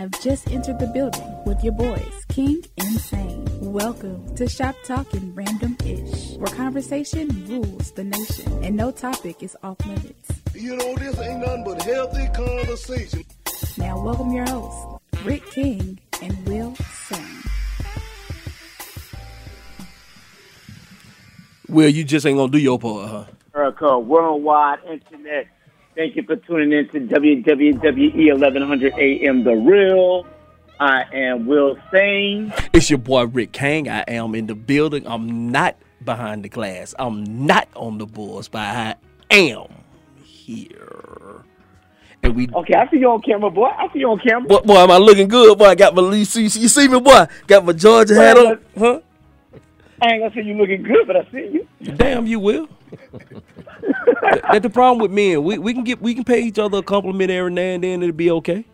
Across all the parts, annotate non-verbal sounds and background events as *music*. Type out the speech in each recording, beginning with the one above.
have just entered the building with your boys, King and Sane. Welcome to Shop Talking Random Ish, where conversation rules the nation and no topic is off limits. You know, this ain't nothing but healthy conversation. Now, welcome your hosts, Rick King and Will Sane. Well, you just ain't gonna do your part, huh? America Worldwide Internet. Thank you for tuning in to WWE 1100 AM The Real. I am Will Sane. It's your boy Rick King. I am in the building. I'm not behind the glass. I'm not on the boards, but I am here. And we Okay, I see you on camera, boy. I see you on camera. boy, boy, am I looking good? Boy, I got my you see, you see me, boy. Got my Georgia hat on, huh? I ain't gonna say you looking good, but I see you. Damn, you will. That's the problem with men. We we can get we can pay each other a compliment every now and then. It'll be okay.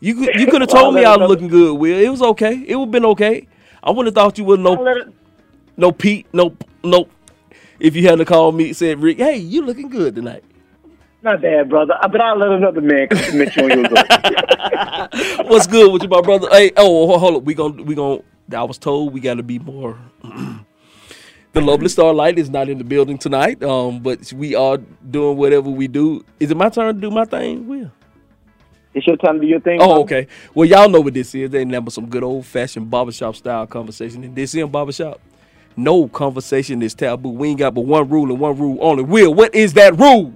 You could you could have *laughs* Well, told me I was looking good, Will. It was okay. It would have been okay. I wouldn't have thought you would no it- no Pete no no. If you hadn't called me and said Rick, hey, you looking good tonight. Not bad, brother. Uh, But I'll let another man compliment you on your. *laughs* What's good with you, my brother? Hey, oh, hold- up. We gon' we gon' I was told we got to be more. *clears throat* the lovely Starlight is not in the building tonight. Um, but we are doing whatever we do. Is it my turn to do my thing? Will. It's your time to do your thing. Oh, okay. Well, y'all know what this is. They number some good old fashioned barbershop style conversation. And this in barbershop. No conversation is taboo. We ain't got but one rule and one rule only. Will, what is that rule?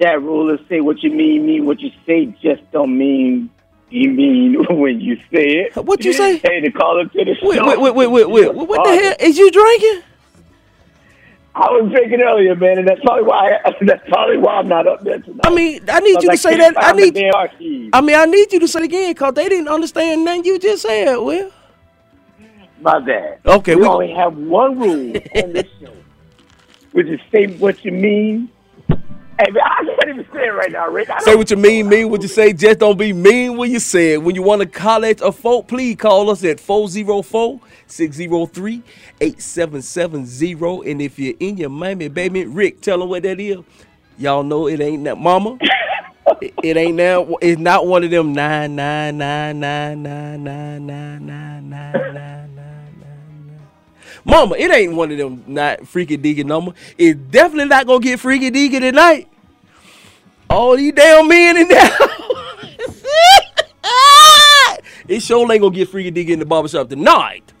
That rule is say what you mean, mean what you say. Just don't mean you mean *laughs* when you say it. What you say? Hey, to call it to the Wait, show. wait, wait, wait, wait, wait. What the hell? Is you drinking? I was drinking earlier, man, and that's probably why. I, *laughs* that's probably why I'm not up there tonight. I mean, I need you to say that. I need. I mean, I need you to say it again because they didn't understand nothing you just said. Will. My bad. Okay, we, we- only have one rule on this *laughs* show, which is say what you mean. Hey, man, I can't even say it right now, Rick. Say what you mean, mean what you say. Just don't be mean when you say it. When you want to college a folk, please call us at 404-603-8770. And if you're in your Miami, baby, Rick, tell them what that is. Y'all know it ain't that mama. it, it ain't now. It's not one of them nine nine nine nine nine nine nine nine nine nine nine nine. Mama, it ain't one of them not freaky deaky number. It's definitely not gonna get freaky deaky tonight. All these damn men in there. *laughs* it sure ain't gonna get freaky deaky in the barbershop tonight.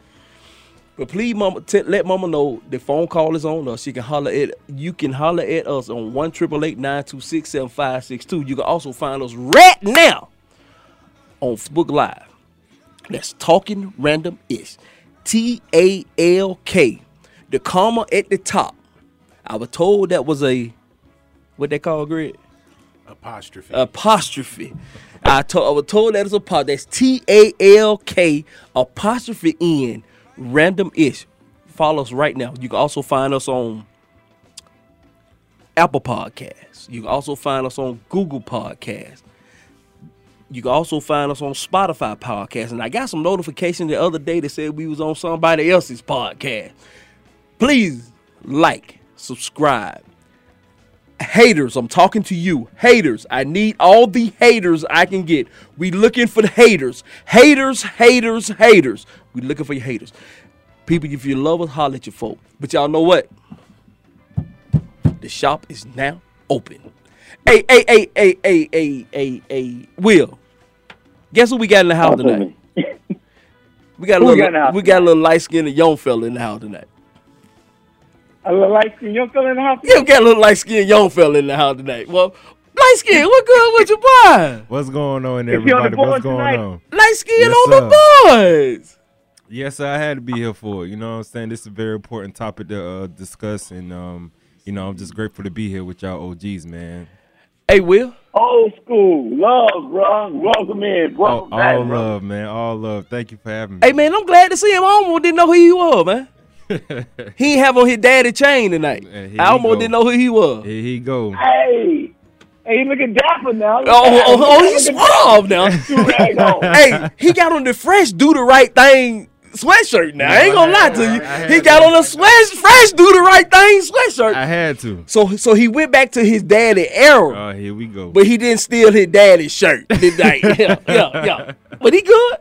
But please, mama, t- let mama know the phone call is on us. She can holler at you can holler at us on one triple eight nine two six seven five six two. You can also find us right now on Facebook Live. That's talking random ish. T A L K. The comma at the top. I was told that was a what they call grid? Apostrophe. apostrophe. I, to- I was told that is a part. That's T A L K apostrophe N random ish. Follow us right now. You can also find us on Apple Podcasts. You can also find us on Google Podcasts. You can also find us on Spotify podcast. And I got some notification the other day that said we was on somebody else's podcast. Please like, subscribe, haters i'm talking to you. Haters i need all the haters i can get. We looking for the haters. Haters haters haters. We looking for your haters. People if you love us holler at your folk. But y'all know what? The shop is now open hey hey hey hey hey hey hey hey will guess what we got in the house Talk tonight me. we got a Who we little got in the house we got a little light-skinned young fella in the house tonight A little light skin young fella in the house. yeah we got a little light-skinned young fella in the house tonight well light skin what good with your boy What's going on, Is on everybody? What's going tonight? on? light skin Yes, on the boys. Yes, sir, I had to be here for it. You know what I'm saying? This is a very important topic to uh, discuss, and um, you know, I'm just grateful to be here with y'all OGs, man. Hey, Will. Old school love, bro. Welcome in, All, welcome oh, back, all bro. love, man. All love. Thank you for having me. Hey, man, I'm glad to see him. I almost didn't know who he was, man. *laughs* he ain't have on his daddy chain tonight. I he almost go. didn't know who he was. Here he go. Hey, hey, look at dapper now. Look Oh, oh, oh, he's Look at suave now. *laughs* that. Do-rag on. hey, he got on the fresh do the right thing sweatshirt now. I ain't gonna lie to you. I had He got to. on a sweat fresh do the right thing sweatshirt. I had to. So so he went back to his daddy era, Oh, here we go. but he didn't steal his daddy's shirt *laughs* tonight. yeah, yeah, yeah. But he good.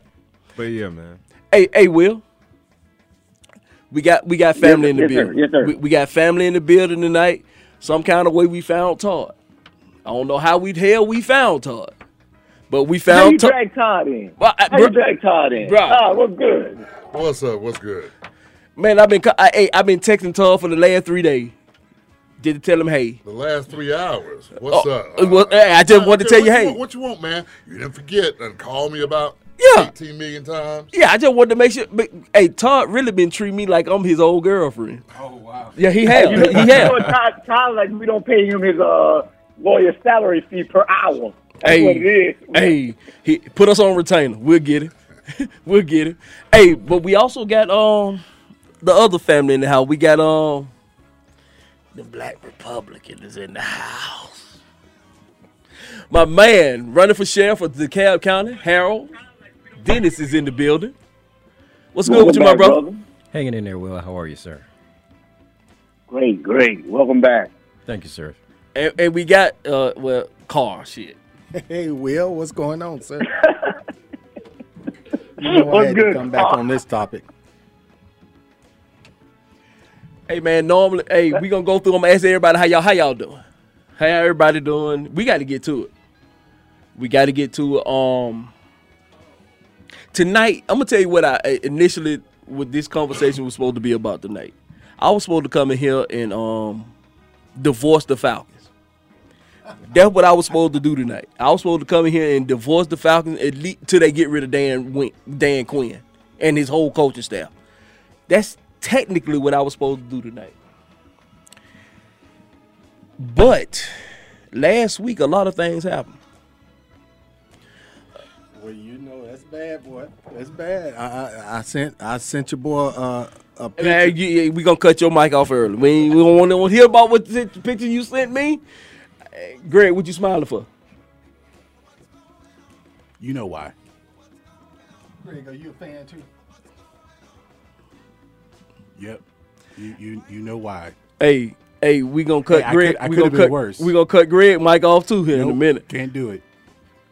But yeah, man. Hey, hey, Will. We got we got family in the yes, sir. building. Yes, sir. We, we got family in the building tonight. Some kind of way we found Todd. I don't know how we hell we found Todd, but we How you found Todd. drag Todd in? Well, I- How you drag Todd in? Bro. Todd, what's good? What's up? What's good? Man, I've been I, hey, I've been texting Todd for the last three days. Did to tell him, hey, The last three hours. What's Oh, up? well, hey, I just Uh, wanted to tell you, what hey. want- what you want, man? You didn't forget and call me about Yeah. 18 million times. yeah, I just wanted to make sure. But, hey, Todd really been treating me like I'm his old girlfriend. Oh wow. Yeah, he has. *laughs* You know, he you know, has. Todd, Todd, like we don't pay him his uh lawyer salary fee per hour. That's Hey, what it is. hey, he put us on retainer. We'll get it. *laughs* we'll get it. Hey, but we also got um the other family in the house. We got um the Black Republican is in the house. My man running for sheriff of DeKalb County, Harold Dennis is in the building. What's good with you, my Welcome back, brother? Hanging in there, Will. How are you, sir? Great, great. Welcome back. Thank you, sir. And, and we got uh well car shit. *laughs* Hey, Will, what's going on, sir? *laughs* you know I What's had good? to come back on this topic. Hey man, normally, hey, we gonna go through them. Ask everybody how y'all how y'all doing. How everybody doing? We got to get to it. We got to get to it. Um, tonight, I'm gonna tell you what I I initially what this conversation was supposed to be about tonight. I was supposed to come in here and um divorce the Falcons. That's what I was supposed to do tonight. I was supposed to come in here and divorce the Falcons at least till they get rid of Dan Win- Dan Quinn and his whole coaching staff. That's technically what I was supposed to do tonight. But last week, a lot of things happened. Well, you know that's bad, boy. That's bad. I, I, I sent I sent your boy uh, a picture. Man, you, we gonna cut your mic off early. We, we don't want to hear about what the picture you sent me. Hey, Greg, what you smiling for? You know why? Greg, are you a fan too? Yep. You you you know why? Hey, hey, we gonna cut Hey, I Greg. could- I we could've gonna been cut. worse. We gonna cut Greg Mike off too here in a minute. Can't do it.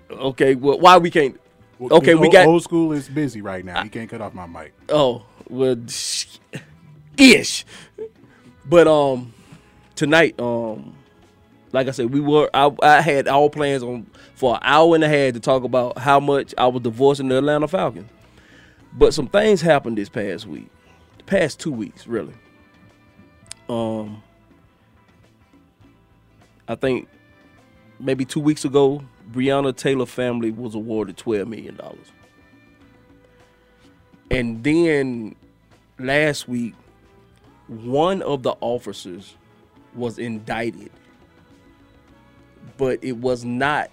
Okay, well, why we can't? Well, Okay, 'cause we old, got- old school is busy right now. He can't cut off my mic. Oh, well, sh- ish. But um, tonight, um, like I said, we were. I, I had all plans on for an hour and a half to talk about how much I was divorcing the Atlanta Falcons. But some things happened this past week, the past two weeks, really. Um, I think maybe two weeks ago, Breonna Taylor family was awarded twelve million dollars. And then last week, one of the officers was indicted, but it was not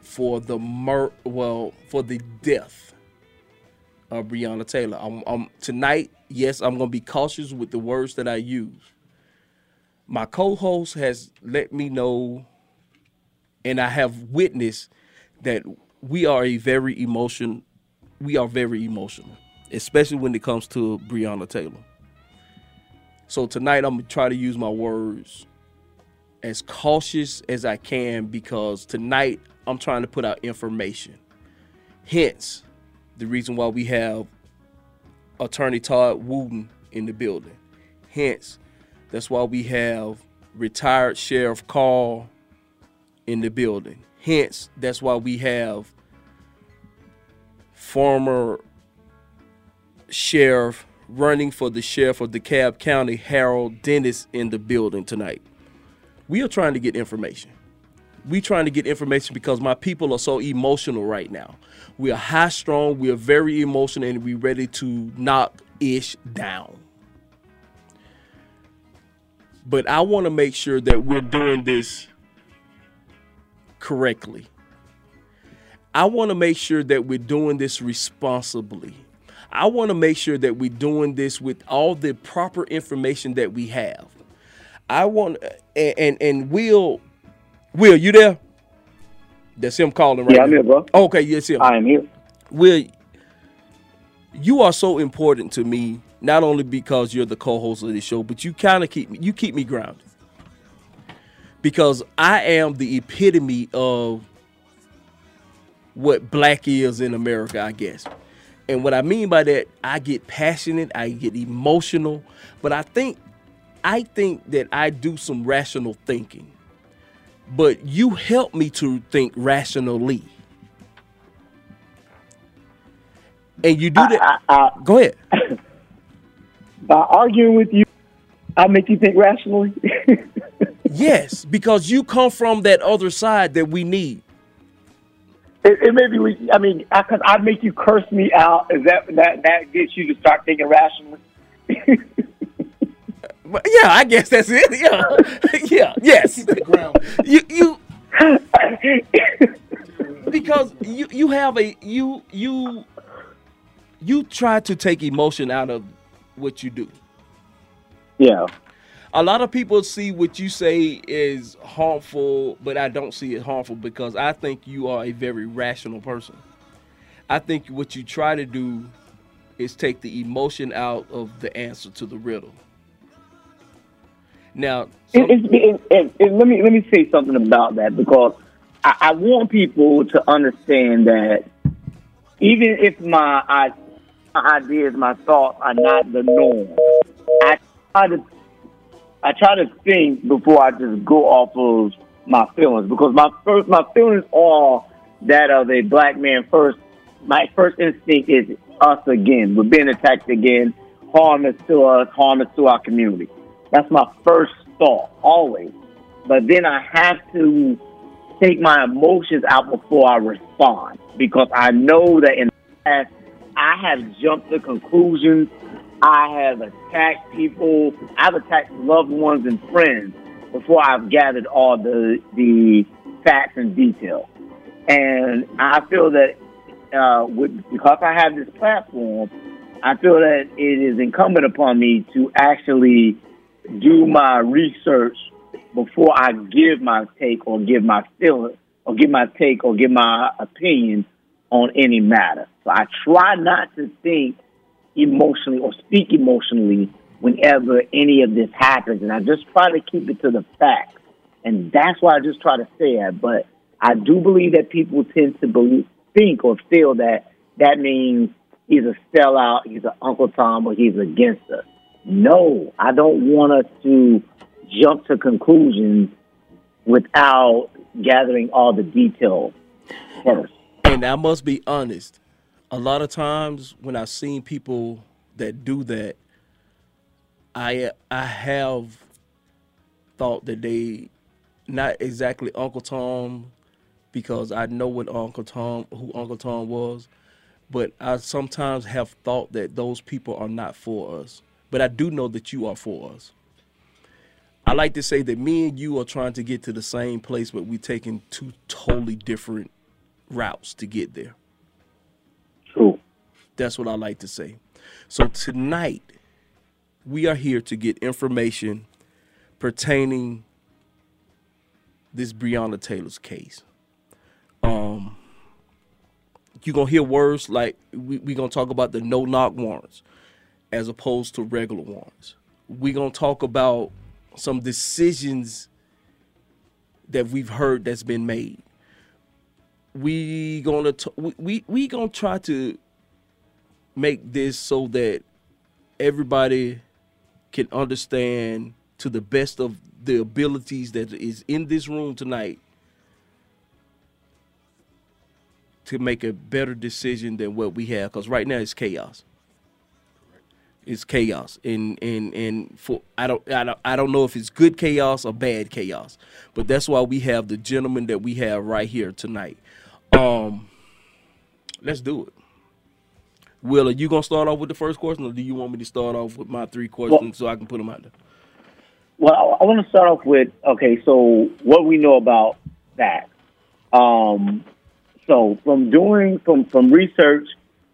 for the mur- well for the death of Breonna Taylor. I'm, I'm- tonight, yes, I'm gonna be cautious with the words that I use. My co-host has let me know, and I have witnessed that we are a very emotion we are very emotional, especially when it comes to Breonna Taylor. So tonight I'm gonna try to use my words as cautious as I can because tonight I'm trying to put out information. Hence, the reason why we have attorney Todd Wooten in the building. Hence, that's why we have retired Sheriff Carl in the building. Hence, that's why we have former sheriff running for the sheriff of DeKalb County, Harold Dennis, in the building tonight. We are trying to get information. We trying to get information because my people are so emotional right now. We are high strong, we are very emotional, and we ready to knock ish down. But I want to make sure that we're doing this correctly. I want to make sure that we're doing this responsibly. I want to make sure that we're doing this with all the proper information that we have. I want and and, and Will, Will, you there? That's him calling right Yeah, I'm here, bro. Okay, yes, him. I am here. Will, you are so important to me, not only because you're the co-host of this show, but you kind of keep me you keep me grounded. Because I am the epitome of what black is in America, I guess. And what I mean by that, I get passionate, I get emotional, but I think I think that I do some rational thinking. But you help me to think rationally. And you do that. I, I, Go ahead. *coughs* by arguing with you, I make you think rationally. *laughs* Yes, because you come from that other side that we need. It, it may be. we- I mean, I, cause I make you curse me out. Is that that that gets you to start thinking rationally? *laughs* But yeah, I guess that's it. *laughs* Yeah, yeah, yes. You you *laughs* because you you have a you you you try to take emotion out of what you do. yeah. A lot of people see what you say is harmful, but I don't see it harmful because I think you are a very rational person. I think what you try to do is take the emotion out of the answer to the riddle. Now, it's it, it, it, let me let me say something about that because I, I want people to understand that even if my, I, my ideas, my thoughts are not the norm, I try to I try to think before I just go off of my feelings because my first my feelings are that of a black man first. My first instinct is us again. We're being attacked again. Harm is to us. Harm is to our community. That's my first thought always. But then I have to take my emotions out before I respond because I know that in the past I have jumped to conclusions. I have attacked people. I've attacked loved ones and friends before I've gathered all the the facts and details. And I feel that uh, with, because I have this platform, I feel that it is incumbent upon me to actually do my research before I give my take or give my feeling or give my take or give my opinion on any matter. So I try not to think emotionally or speak emotionally whenever any of this happens, and I just try to keep it to the facts. And that's why I just try to say that. But I do believe that people tend to believe, think or feel that that means he's a sellout, he's an Uncle Tom, or he's against us. No, I don't want us to jump to conclusions without gathering all the details first. and I must be honest. A lot of times when I've seen people that do that, I I have thought that they not exactly Uncle Tom because I know what Uncle Tom who Uncle Tom was, but I sometimes have thought that those people are not for us. But I do know that you are for us. I like to say that me and you are trying to get to the same place, but we're taking two totally different routes to get there. True. That's what I like to say. So tonight, we are here to get information pertaining this Breonna Taylor's case. Um, you're gonna hear words like we we gonna talk about the no knock warrants as opposed to regular ones. We're gonna talk about some decisions that we've heard that's been made. We gonna t- we, we we gonna try to make this so that everybody can understand to the best of the abilities that is in this room tonight to make a better decision than what we have because right now it's chaos it's chaos and and and for I don't, I don't I don't know if it's good chaos or bad chaos but that's why we have the gentleman that we have right here tonight um let's do it Will, are you gonna start off with the first question, or do you want me to start off with my three questions so I can put them out there? Well, I, I want to start off with okay. So, what we know about that? Um, so, from doing from from research,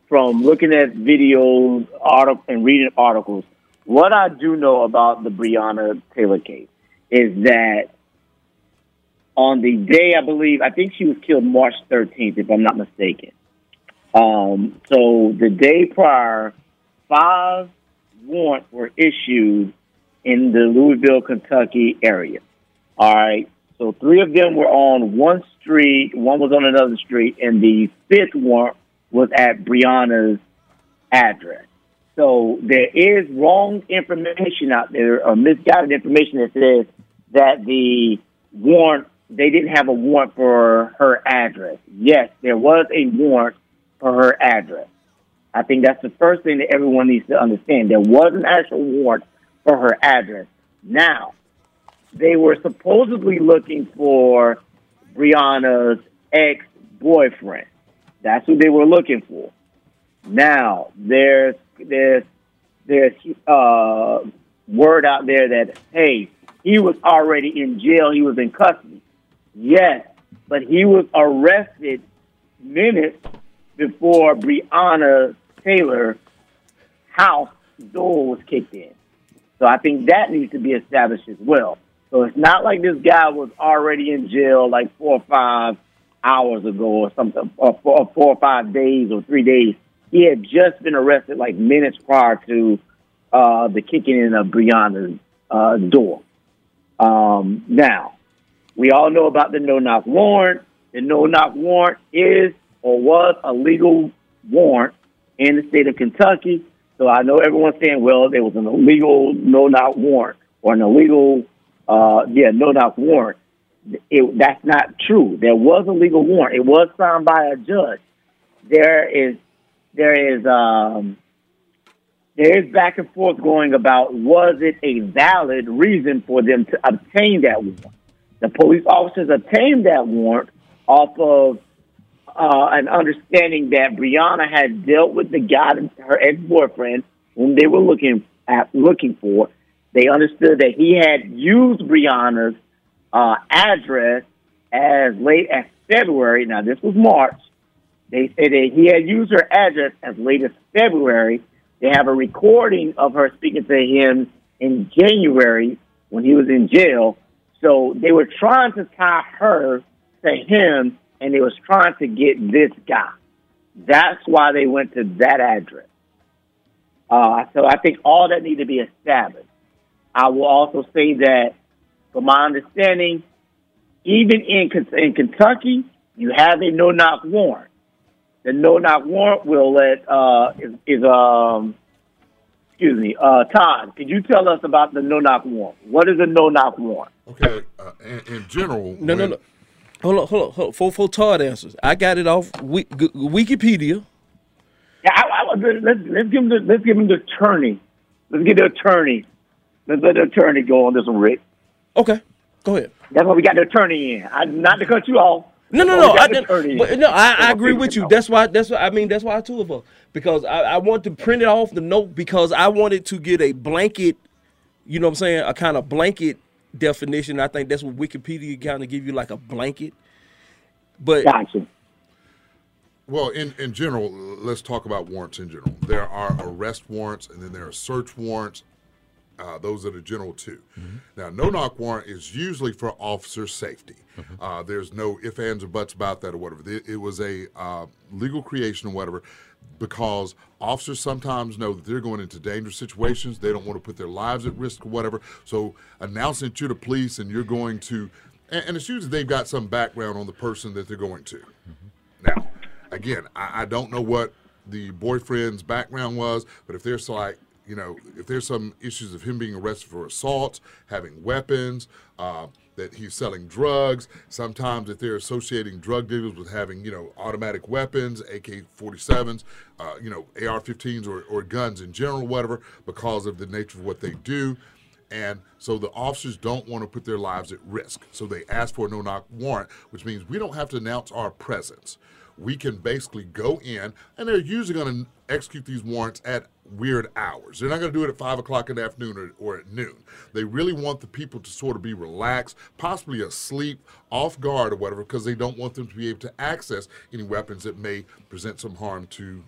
from looking at videos, article, and reading articles, what I do know about the Breonna Taylor case is that on the day I believe I think she was killed March 13th, if I'm not mistaken. Um, so the day prior, five warrants were issued in the Louisville, Kentucky area. All right. So three of them were on one street, one was on another street, and the fifth warrant was at Breonna's address. So there is wrong information out there, or misguided information that says that the warrant they didn't have a warrant for her address. Yes, there was a warrant for her address. I think that's the first thing that everyone needs to understand. There was an actual warrant for her address. Now, they were supposedly looking for Breonna's ex boyfriend. That's who they were looking for. Now, there's there's there's uh, word out there that hey, he was already in jail. He was in custody. Yes, but he was arrested minutes before Breonna Taylor house door was kicked in. So I think that needs to be established as well. So it's not like this guy was already in jail like four or five hours ago or something, or four, or four or five days or three days. He had just been arrested like minutes prior to uh, the kicking in of Breonna's uh, door. Um, now, we all know about the no knock warrant. The no knock warrant is or was a legal warrant in the state of Kentucky. So I know everyone's saying, well, there was an illegal no knock warrant or an illegal, uh, yeah, no knock warrant. It, that's not true. There was a legal warrant. It was signed by a judge. There is, there is, um, there is back and forth going about was it a valid reason for them to obtain that warrant. The police officers obtained that warrant off of uh, an understanding that Breonna had dealt with the guy, her ex boyfriend, whom they were looking at, looking for. They understood that he had used Breonna's uh, address as late as February. Now, this was March. They said that he had used her address as late as February. They have a recording of her speaking to him in January when he was in jail. So they were trying to tie her to him, and they was trying to get this guy. That's why they went to that address. Uh, so I think all that need to be established. I will also say that, from my understanding, even in in Kentucky, you have a no knock warrant. The no knock warrant will let uh, is, is um excuse me uh, Todd. Could you tell us about the no knock warrant? What is a no knock warrant? Okay, uh, in, in general, No, no, when- no. Hold on, hold on, hold on. For, for Todd answers, I got it off Wi- Wikipedia. Yeah, I, I, let's let's give him the let's give him the attorney. Let's get the attorney. Let's let the attorney go on this one, Rick. Okay, go ahead. That's why we got the attorney in. I, not to cut you off. No, no, no. I, didn't- attorney but no, I, I agree with you. know. That's why. That's why. I mean, that's why two of us because I, I want to print it off the note because I wanted to get a blanket. You know what I'm saying? A kind of blanket definition. I think that's what Wikipedia kind of give you like a blanket. But Gotcha. Well, in, in general, let's talk about warrants in general. There are arrest warrants and then there are search warrants. Uh, those are the general 2 Now, no knock warrant is usually for officer safety. Uh, there's no ifs, ands, or buts about that or whatever. It, it was a uh, legal creation or whatever because officers sometimes know that they're going into dangerous situations. They don't want to put their lives at risk or whatever. So, announcing to the police and you're going to, and, and it's usually they've got some background on the person that they're going to. Now, again, I, I don't know what the boyfriend's background was, but if there's like, you know, if there's some issues of him being arrested for assaults, having weapons, uh, that he's selling drugs, sometimes if they're associating drug dealers with having, you know, automatic weapons, AK 47s, uh, you know, AR 15s or, or guns in general, whatever, because of the nature of what they do. And so the officers don't want to put their lives at risk. So they ask for a no knock warrant, which means we don't have to announce our presence. We can basically go in, and they're usually going to execute these warrants at weird hours. They're not going to do it at 5 o'clock in the afternoon or, or at noon. They really want the people to sort of be relaxed, possibly asleep, off guard or whatever, because they don't want them to be able to access any weapons that may present some harm to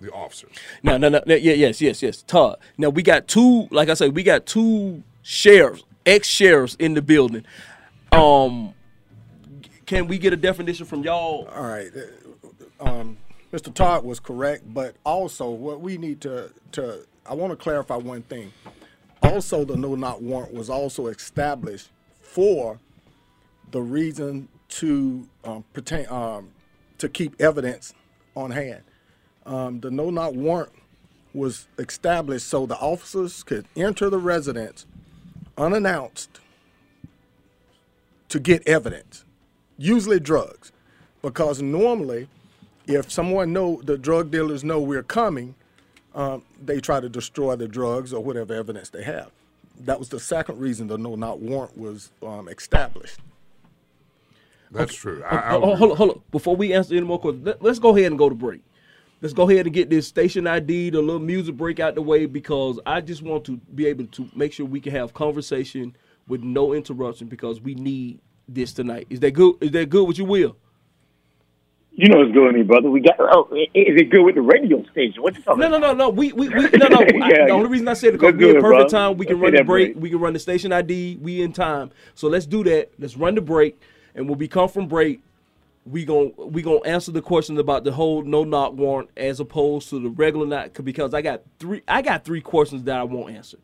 the officers. No, no, no, no, yeah, yes, yes, yes. Todd. Now we got two, like I said, we got two sheriffs, ex sheriffs in the building. Um, can we get a definition from y'all? All right. Um, Mr. Todd was correct, but also what we need to to I want to clarify one thing. Also, the no knock warrant was also established for the reason to um, pertain um, to keep evidence on hand. Um, the no knock warrant was established so the officers could enter the residence unannounced to get evidence, usually drugs, because normally, if someone know the drug dealers know we're coming, um, they try to destroy the drugs or whatever evidence they have. That was the second reason the no knock warrant was um, established. That's true. I, I Oh, hold on, hold on. Before we answer any more questions, let, us go ahead and go to break. Let's go ahead and get this station ID, the little music break out the way because I just want to be able to make sure we can have conversation with no interruption because we need this tonight. Is that good? Is that good with you, Will? You know it's good with me, brother. We got. Oh, is it good with the radio station? What you talking No, no, about? no, no. We, we, we *laughs* no, no. I- Yeah, the only reason I said it because we in perfect time. We can Let's run the break. break. We can run the station ID. We in time. So let's do that. Let's run the break, and when we come from break, we gon' we gonna answer the questions about the whole no knock warrant as opposed to the regular knock because I got three. I got three questions that I won't answer.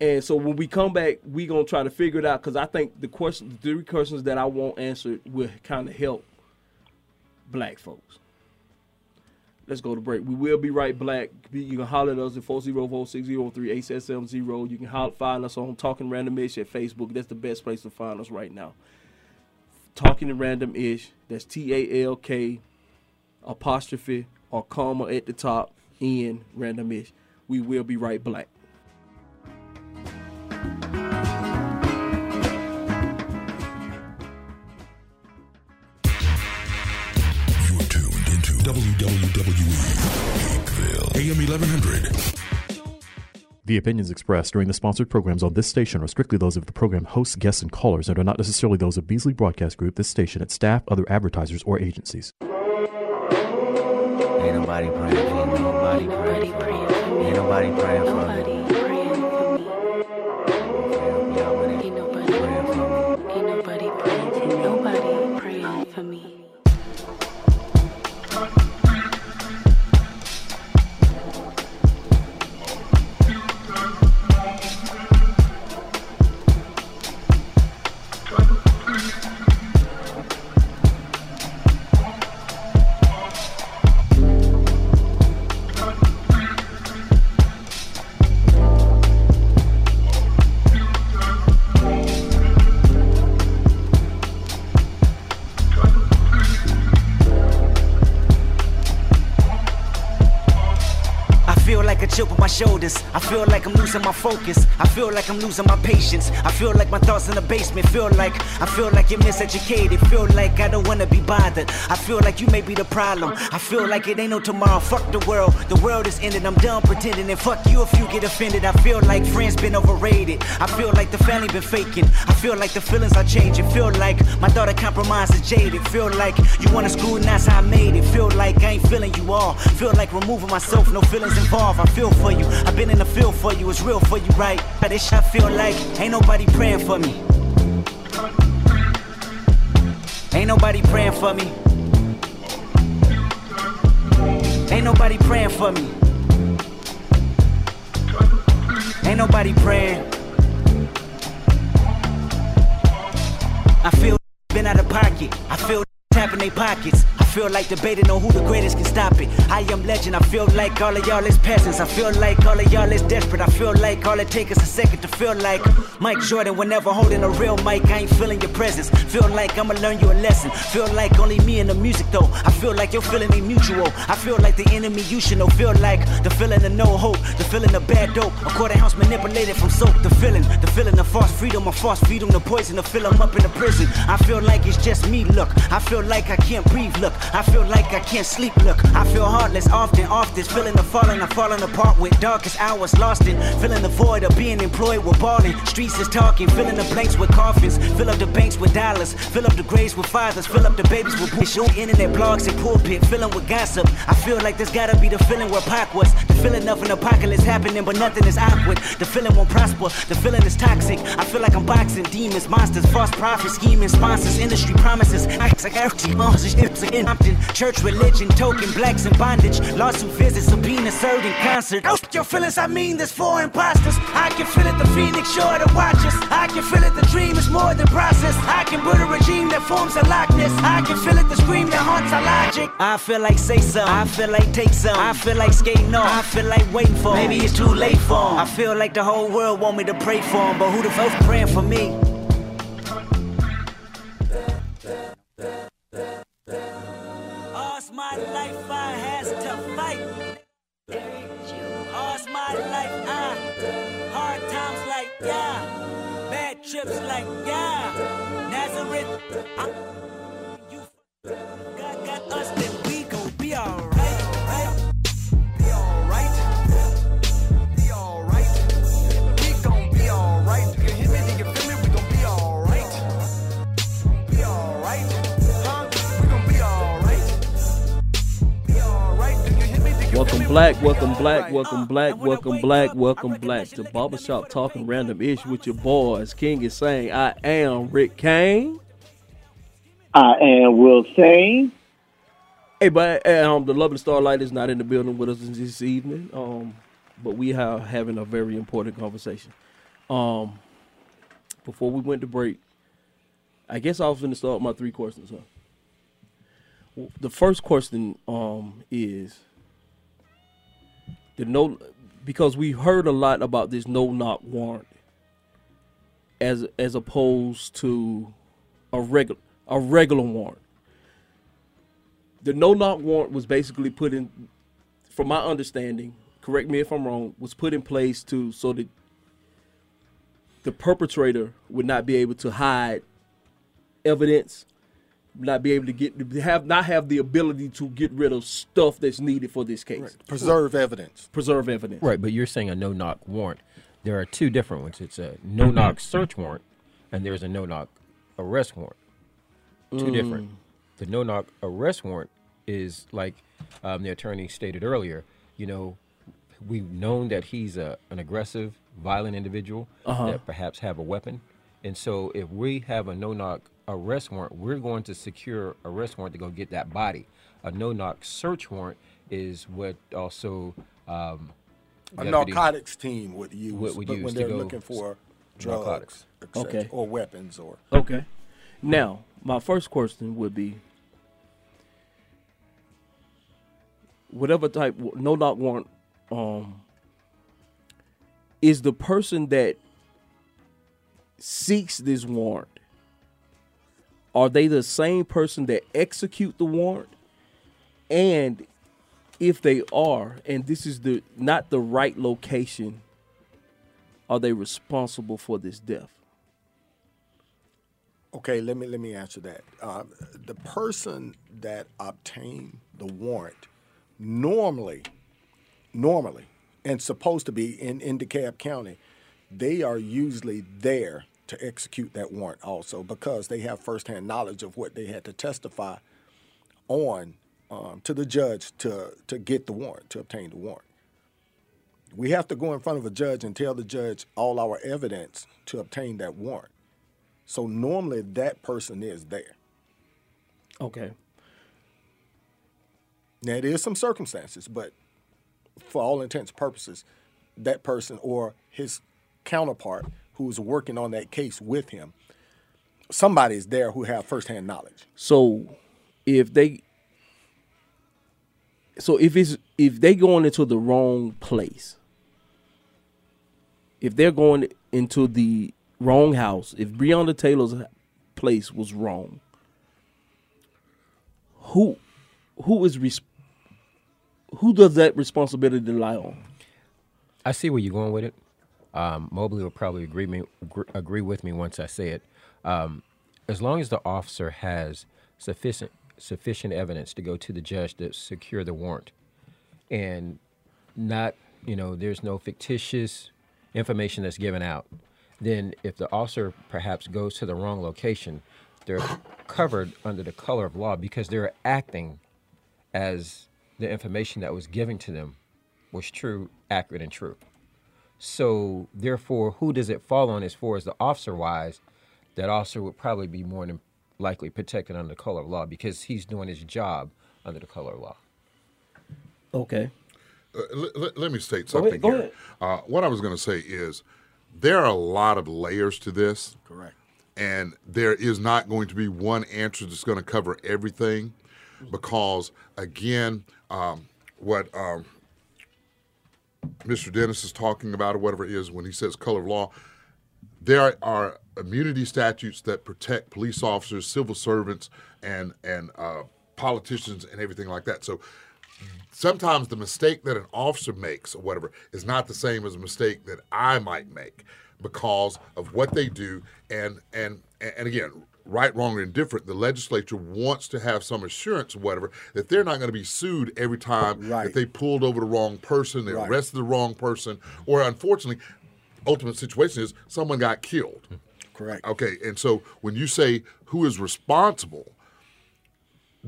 And so when we come back, we gonna try to figure it out because I think the question, the three questions that I won't answer will kind of help black folks. Let's go to break. We will be right back. You can holler at us at 404-603-8770. You can holler, find us on Talking Random Ish at Facebook. That's the best place to find us right now. Talking Random Ish. That's T-A-L-K apostrophe or comma at the top in Random Ish. We will be right back. WWE Peakville, AM 1100. The opinions expressed during the sponsored programs on this station are strictly those of the program hosts, guests, and callers and are not necessarily those of Beasley Broadcast Group, this station, its staff, other advertisers, or agencies. Ain't nobody praying for me. Nobody praying for me. Ain't nobody praying for me. Nobody praying for me. Y'all with it? Ain't nobody Praying for me. Ain't nobody praying for me. Feel like I'm losing my focus. I feel like I'm losing my patience. I feel like my thoughts in the basement. Feel like I feel like you're miseducated. Feel like I don't wanna be bothered. I feel like you may be the problem. I feel like it ain't no tomorrow. Fuck the world. The world is ending. I'm done pretending. And fuck you if you get offended. I feel like friends been overrated. I feel like the family been faking. I feel like the feelings are changing. Feel like my daughter compromised is jaded. Feel like you wanna screw and that's how I made it. Feel like I ain't feeling you all. Feel like removing myself, no feelings involved. I feel for you. I've been in the field for you. It's real for you, right? But this I feel like ain't nobody praying for me. Ain't nobody praying for me. Ain't nobody praying for me. Ain't nobody praying. I feel been out of pocket. I feel tapping their pockets. I feel like debating on who the greatest can stop it. I am legend. I feel like all of y'all is peasants. I feel like all of y'all is desperate. I feel like all it takes is a second to feel like Mike Jordan. Whenever holding a real mic, I ain't feeling your presence. Feel like I'ma learn you a lesson. Feel like only me and the music though. I feel like your feeling ain't mutual. I feel like the enemy you should know. Feel like the feeling of no hope, the feeling of bad dope. A quarter house manipulated from soap. The feeling, the feeling of false freedom, a false freedom, the poison to fill 'em up in the prison. I feel like it's just me. Look, I feel like I can't breathe. Look, I feel like I can't sleep. Look, I feel heartless often, often. feeling the falling, I'm falling apart with darkest hours lost in. Feeling the void of being employed with balling. Streets is talking, filling the blanks with coffins. Fill up the banks with dollars. Fill up the graves with fathers. Fill up the babies with bush. On internet blogs and pulpit, filling with gossip. I feel like there's gotta be the feeling where Pac was. The feeling of an apocalypse happening, but nothing is awkward. The feeling won't prosper. The feeling is toxic. I feel like I'm boxing demons, monsters, false prophets, scheming sponsors, industry promises. I empty monsters, ships again. Compton. Church religion, token, blacks in bondage. Lawsuit visits, subpoena served in concert. Oh, your feelings, I mean, there's four imposters. I can feel it, the phoenix sure to watch us. I can feel it, the dream is more than process. I can build a regime that forms a likeness. I can feel it, the scream that haunts our logic. I feel like say some. I feel like take some. I feel like skating on. I feel like waiting for. Maybe it's too late for 'em. I feel like the whole world want me to pray for 'em, but who the fuck praying for me? My life I has to fight. All's my life I hard times like yeah, bad trips like yeah, Nazareth. I, you God got us, black, welcome black, welcome black, welcome black, welcome black to Barbershop Talking Random Ish with your boys. King is saying, I am Rick Kane. I am Will Sane. Hey, but um, the lovely Starlight is not in the building with us this evening. Um, but we are having a very important conversation. Um, before we went to break, I guess I was going to start my three questions. Huh? The first question um is the no because we heard a lot about this no knock warrant as as opposed to a regular a regular warrant. The no knock warrant was basically put in from my understanding correct me if i'm wrong was put in place to so that the perpetrator would not be able to hide evidence not be able to get have not have the ability to get rid of stuff that's needed for this case Preserve evidence. preserve evidence Right, but you're saying a no knock warrant. There are two different ones. It's a no knock *clears throat* search warrant, and there's a no knock arrest warrant. Two different. The no knock arrest warrant is like um, the attorney stated earlier. You know, we've known that he's a, an aggressive, violent individual that perhaps have a weapon, and so if we have a no knock arrest warrant, we're going to secure arrest warrant to go get that body. A no knock search warrant is what also um, A narcotics team would use, Would- would use when to they're go looking for s- drugs, narcotics. cetera, Okay. or weapons, or Okay. Now, my first question would be whatever type no knock warrant um is the person that seeks this warrant are they the same person that execute the warrant and if they are and this is the not the right location are they responsible for this death Okay, let me let me answer that. Uh, the person that obtained the warrant normally, normally, and supposed to be in, in DeKalb County, they are usually there to execute that warrant also because they have firsthand knowledge of what they had to testify on um, to the judge to to get the warrant to obtain the warrant. We have to go in front of a judge and tell the judge all our evidence to obtain that warrant. So normally that person is there. okay Now there is some circumstances, but for all intents and purposes, that person or his counterpart who's working on that case with him, somebody's there who have firsthand knowledge. So if they so if it's if they going into the wrong place, if they're going into the wrong house, if Breonna Taylor's place was wrong, who who is res- who does that responsibility lie on? I see where you're going with it. Um, Mobley will probably agree me agree with me once I say it. Um, as long as the officer has sufficient sufficient evidence to go to the judge to secure the warrant, and not you know there's no fictitious information that's given out, then if the officer perhaps goes to the wrong location, they're covered under the color of law because they're acting as the information that was given to them was true, accurate, and true. So therefore, who does it fall on as far as the officer wise? That officer would probably be more than likely protected under the color of law because he's doing his job under the color of law. Okay. Uh, let, let- let me state Go something ahead, go here. Uh, what I was going to say is there are a lot of layers to this. Correct. And there is not going to be one answer that's going to cover everything because, again, um, what um, Mr. Dennis is talking about, or whatever it is, when he says color of law, there are immunity statutes that protect police officers, civil servants, and and uh, politicians and everything like that. So sometimes the mistake that an officer makes or whatever is not the same as a mistake that I might make because of what they do. And and and again, right, wrong, or indifferent, the legislature wants to have some assurance or whatever that they're not going to be sued every time that they pulled over the wrong person, they Right. arrested the wrong person, or unfortunately, ultimate situation is someone got killed. Correct. Okay, and so when you say who is responsible,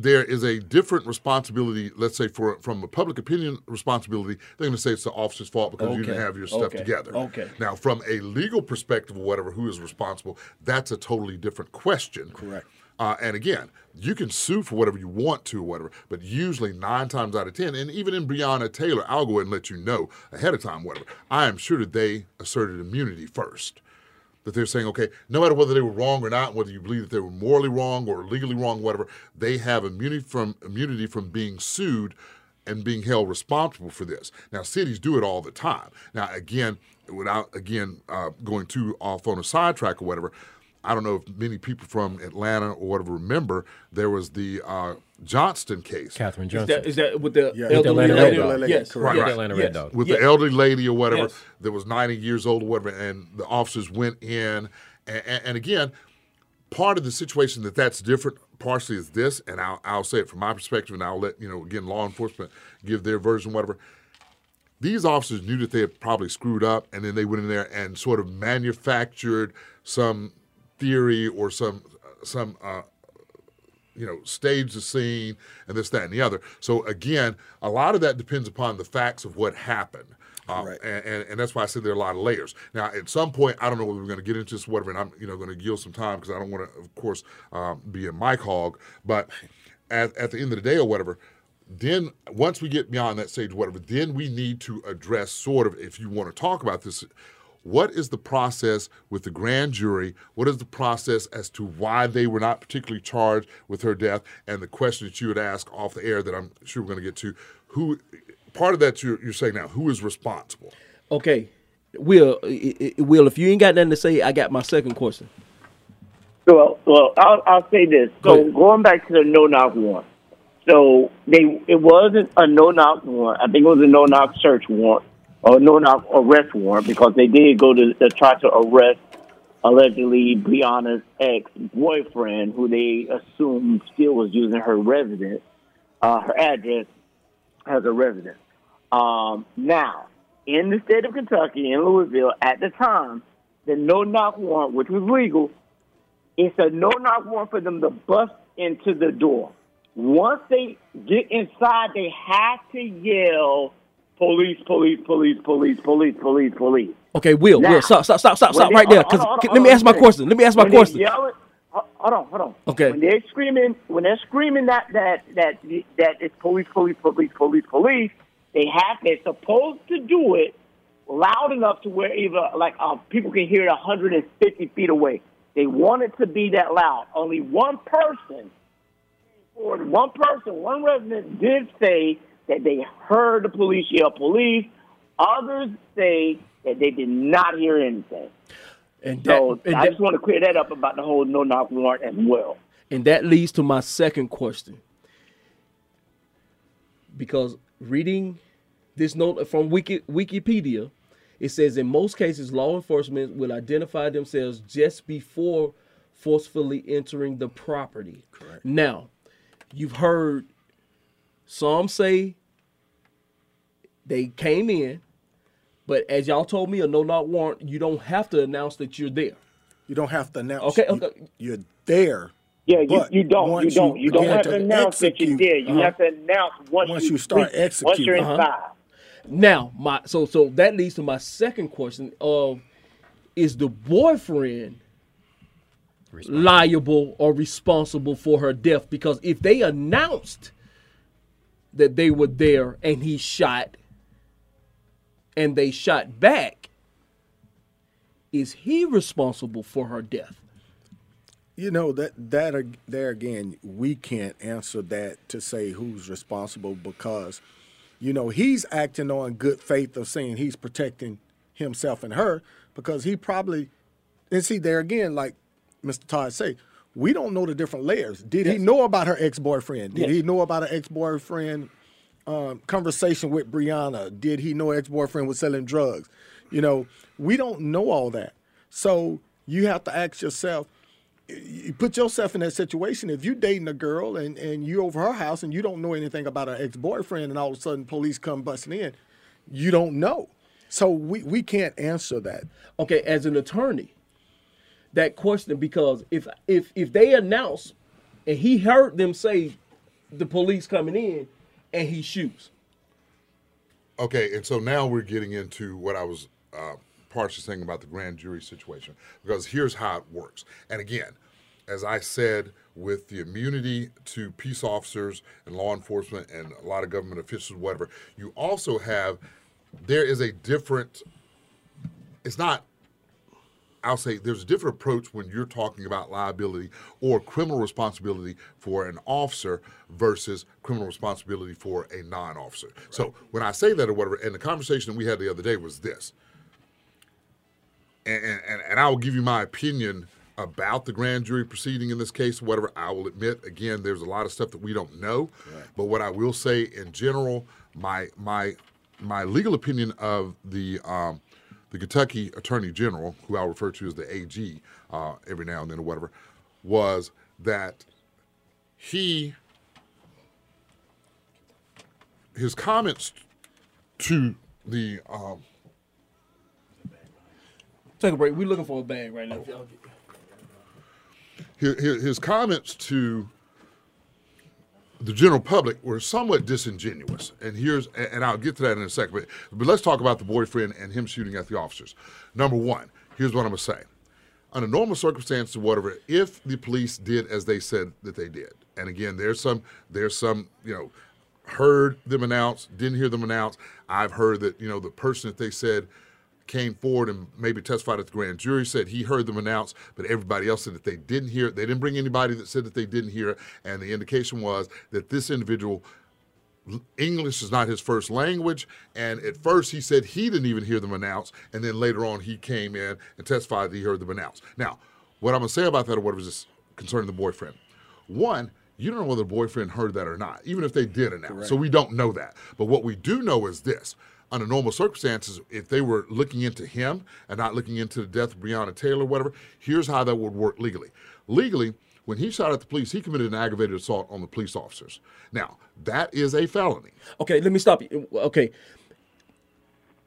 there is a different responsibility. Let's say for from a public opinion responsibility, they're going to say it's the officer's fault because you didn't have your stuff okay, together. okay. Now, from a legal perspective or whatever, who is responsible? That's a totally different question. Correct. Uh, and again, you can sue for whatever you want to, or whatever, but usually nine times out of ten, and even in Breonna Taylor, I'll go ahead and let you know ahead of time, whatever. I am sure that they asserted immunity first. That they're saying, okay, no matter whether they were wrong or not, whether you believe that they were morally wrong or legally wrong, whatever, they have immunity from immunity from being sued and being held responsible for this. Now, cities do it all the time. Now, again, without again uh, going too off on a sidetrack or whatever, I don't know if many people from Atlanta or whatever remember there was the uh, Johnston case. Kathryn Johnston. Is that, is that with the Yeah. With the elderly Atlanta lady? Red Dog. Yes. Correct. Yeah, yes, Atlanta yes, Red Dog. with yes. the elderly lady or whatever Yes. that was 90 years old or whatever, and the officers went in. And, and, and again, part of the situation that that's different partially is this, and I'll, I'll say it from my perspective, and I'll let, you know, again, law enforcement give their version, whatever. These officers knew that they had probably screwed up, and then they went in there and sort of manufactured some theory or some some uh, you know, stage the scene and this, that, and the other. So again, a lot of that depends upon the facts of what happened. Um, Right. and, and, and that's why I said there are a lot of layers. Now, at some point, I don't know whether we're going to get into this, whatever, and I'm, you know, going to yield some time because I don't want to, of course, um, be a mic hog. But at, at the end of the day or whatever, then once we get beyond that stage, whatever, then we need to address sort of, if you want to talk about this, what is the process with the grand jury? What is the process as to why they were not particularly charged with her death? And the question that you would ask off the air that I'm sure we're going to get to, who part of that you're, you're saying now, who is responsible? Okay, Will, i- i- Will, if you ain't got nothing to say, I got my second question. Well, well, I'll, I'll say this. So ahead. going back to the no knock warrant. So they it wasn't a no knock warrant. I think it was a no knock search warrant or no knock arrest warrant because they did go to, to try to arrest allegedly Breonna's ex boyfriend, who they assumed still was using her residence, uh, her address as a residence. Um, now, in the state of Kentucky, in Louisville, at the time, the no knock warrant, which was legal, it's a no knock warrant for them to bust into the door. Once they get inside, they have to yell, police, police, police, police, police, police, police. Okay, Will, Now, Will, stop, stop, stop, stop, stop they- right there. hold on, 'cause- hold on, let me ask my question. Let me ask my question. yell it- ho- hold on, hold on. Okay. When they're screaming, when they're screaming that that that that it's police, police, police, police, police, they have they're supposed to do it loud enough to where either like um, people can hear it 150 feet away. They want it to be that loud. Only one person, or one person, one resident did say that they heard the police yell police. Others say that they did not hear anything. And that, So and I that- just want to clear that up about the whole no knock warrant as well. And that leads to my second question. Because reading this note from Wiki, Wikipedia, it says in most cases, law enforcement will identify themselves just before forcefully entering the property. Correct. Now, you've heard some say they came in, but as y'all told me, a no knock warrant, you don't have to announce that you're there. You don't have to announce. Okay, you- okay. You're there. Yeah, you, you don't. You don't. You, don't have to announce that you're there. You Uh-huh. have to announce once, Once you start Once you're executing. Uh-huh. inside. Now, my so so that leads to my second question of is the boyfriend liable or responsible for her death because if they announced that they were there and he shot and they shot back, is he responsible for her death? You know that that there again, we can't answer that to say who's responsible because, you know, he's acting on good faith of saying he's protecting himself and her because he probably, and see there again, like Mr. Todd say, we don't know the different layers. Did he know about her ex boyfriend? Did Yes. he know about her ex boyfriend? Um, conversation with Breonna. Did he know ex boyfriend was selling drugs? You know, we don't know all that. So you have to ask yourself, you put yourself in that situation. If you're dating a girl and, and you over her house and you don't know anything about her ex boyfriend, and all of a sudden police come busting in, you don't know. So we, we can't answer that. Okay, as an attorney, that question because if if if they announce and he heard them say the police coming in and he shoots. Okay, and so now we're getting into what I was uh, partially saying about the grand jury situation, because here's how it works. And again, as I said, with the immunity to peace officers and law enforcement and a lot of government officials, whatever, you also have, there is a different, it's not I'll say there's a different approach when you're talking about liability or criminal responsibility for an officer versus criminal responsibility for a non-officer. So when I say that or whatever, and the conversation we had the other day was this, and, and, and I will give you my opinion about the grand jury proceeding in this case, whatever. I will admit, again, there's a lot of stuff that we don't know, but what I will say in general, my my my legal opinion of the um, the Kentucky Attorney General, who I'll refer to as the AG uh, every now and then or whatever, was that he his comments to the um, Take a break. We're looking for a bag right now. his his comments to the general public were somewhat disingenuous. And here's, and I'll get to that in a second. But, but let's talk about the boyfriend and him shooting at the officers. Number one, here's what I'm gonna say. Under normal circumstances, or whatever, if the police did as they said that they did, and again, there's some, there's some, you know, heard them announce, didn't hear them announce. I've heard that, you know, the person that they said came forward and maybe testified at the grand jury said he heard them announce, but everybody else said that they didn't hear it. They didn't bring anybody that said that they didn't hear it. And the indication was that this individual, English is not his first language. And at first he said he didn't even hear them announce. And then later on he came in and testified that he heard them announce. Now, what I'm going to say about that or whatever is this concerning the boyfriend. One, you don't know whether the boyfriend heard that or not, even if they did announce. So we don't know that. But what we do know is this. Under normal circumstances, if they were looking into him and not looking into the death of Breonna Taylor or whatever, here's how that would work legally. Legally, when he shot at the police, he committed an aggravated assault on the police officers. Now, that is a felony. Okay, let me stop you. Okay.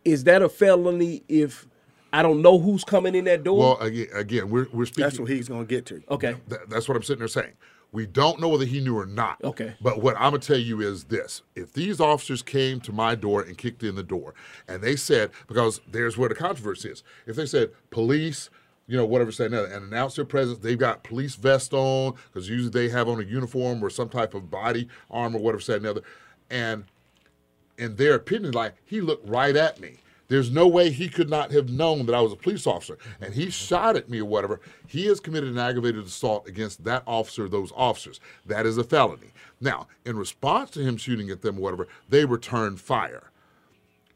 Is that a felony if I don't know who's coming in that door? Well, again, again we're, we're speaking. That's what he's going to get to. okay. Th- that's what I'm sitting there saying. We don't know whether he knew or not. Okay. But what I'm gonna tell you is this: if these officers came to my door and kicked in the door, and they said, because there's where the controversy is, if they said police, you know, whatever say another, and announce their presence, they've got police vest on because usually they have on a uniform or some type of body armor, whatever say another, and in their opinion, like he looked right at me. There's no way he could not have known that I was a police officer. And he shot at me or whatever. He has committed an aggravated assault against that officer, those officers. That is a felony. Now, in response to him shooting at them or whatever, they return fire.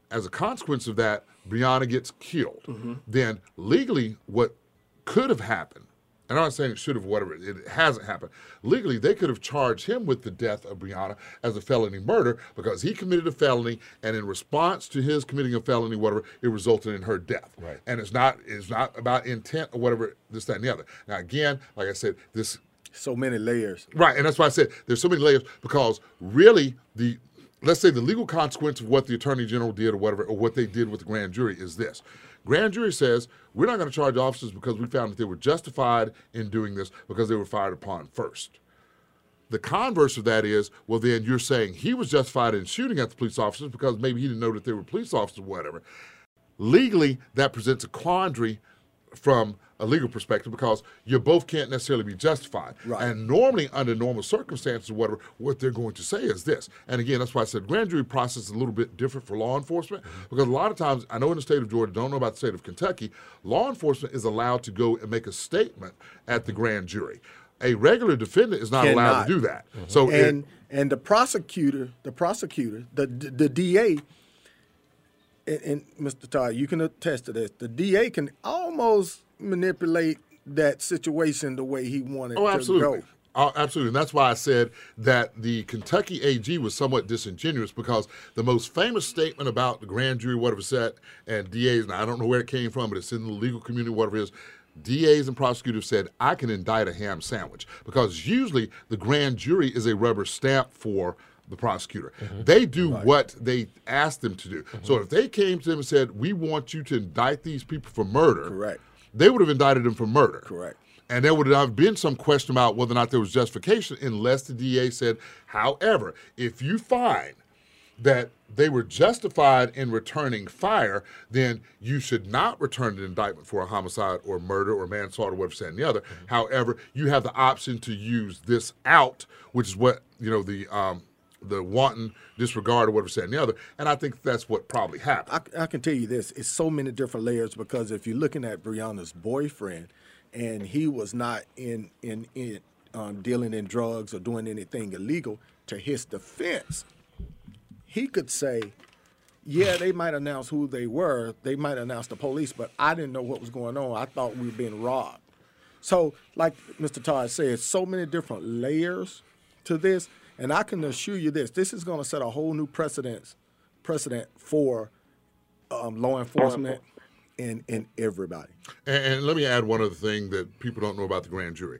As a consequence of that, Breonna gets killed. Mm-hmm. Then legally, what could have happened, and I'm not saying it should have, whatever, it hasn't happened. Legally, they could have charged him with the death of Breonna as a felony murder because he committed a felony, and in response to his committing a felony, whatever, it resulted in her death. Right. And it's not it's not about intent or whatever, this, that, and the other. Now, again, like I said, this So many layers. Right, and that's why I said there's so many layers because really the let's say the legal consequence of what the attorney general did or whatever or what they did with the grand jury is this. Grand jury says we're not going to charge officers because we found that they were justified in doing this because they were fired upon first. The converse of that is, well, then you're saying he was justified in shooting at the police officers because maybe he didn't know that they were police officers or whatever. Legally, that presents a quandary from a legal perspective because you both can't necessarily be justified. Right. And normally, under normal circumstances, whatever, what they're going to say is this. And again, that's why I said grand jury process is a little bit different for law enforcement mm-hmm. because a lot of times, I know in the state of Georgia, don't know about the state of Kentucky, law enforcement is allowed to go and make a statement at the grand jury. A regular defendant is not allowed to do that. Mm-hmm. So it- and and the prosecutor, the prosecutor, the the DA, and, and Mr. Todd, you can attest to this. The DA can almost manipulate that situation the way he wanted Oh, to absolutely. go. Oh, absolutely. And that's why I said that the Kentucky AG was somewhat disingenuous because the most famous statement about the grand jury, whatever said, and DAs, and I don't know where it came from, but it's in the legal community, whatever it is. DAs and prosecutors said, I can indict a ham sandwich because usually the grand jury is a rubber stamp for the prosecutor. Mm-hmm. They do what they ask them to do. So mm-hmm. if they came to them and said, We want you to indict these people for murder, Correct. they would have indicted them for murder. Correct. And there would have been some question about whether or not there was justification unless the DA said, however, if you find that they were justified in returning fire, then you should not return an indictment for a homicide or murder or manslaughter, whatever, say, and the other. Mm-hmm. However, you have the option to use this out, which is what, you know, the um, the wanton disregard or whatever, said and the other. And I think that's what probably happened. I, I can tell you this: it's so many different layers because if you're looking at Breonna's boyfriend, and he was not in in in um, dealing in drugs or doing anything illegal, to his defense, he could say, "Yeah, they might announce who they were, they might announce the police, but I didn't know what was going on. I thought we were being robbed." So, like Mr. Todd said, so many different layers to this, and I can assure you this: this is going to set a whole new precedence precedent for um, law enforcement and and everybody. And, and let me add one other thing that people don't know about the grand jury.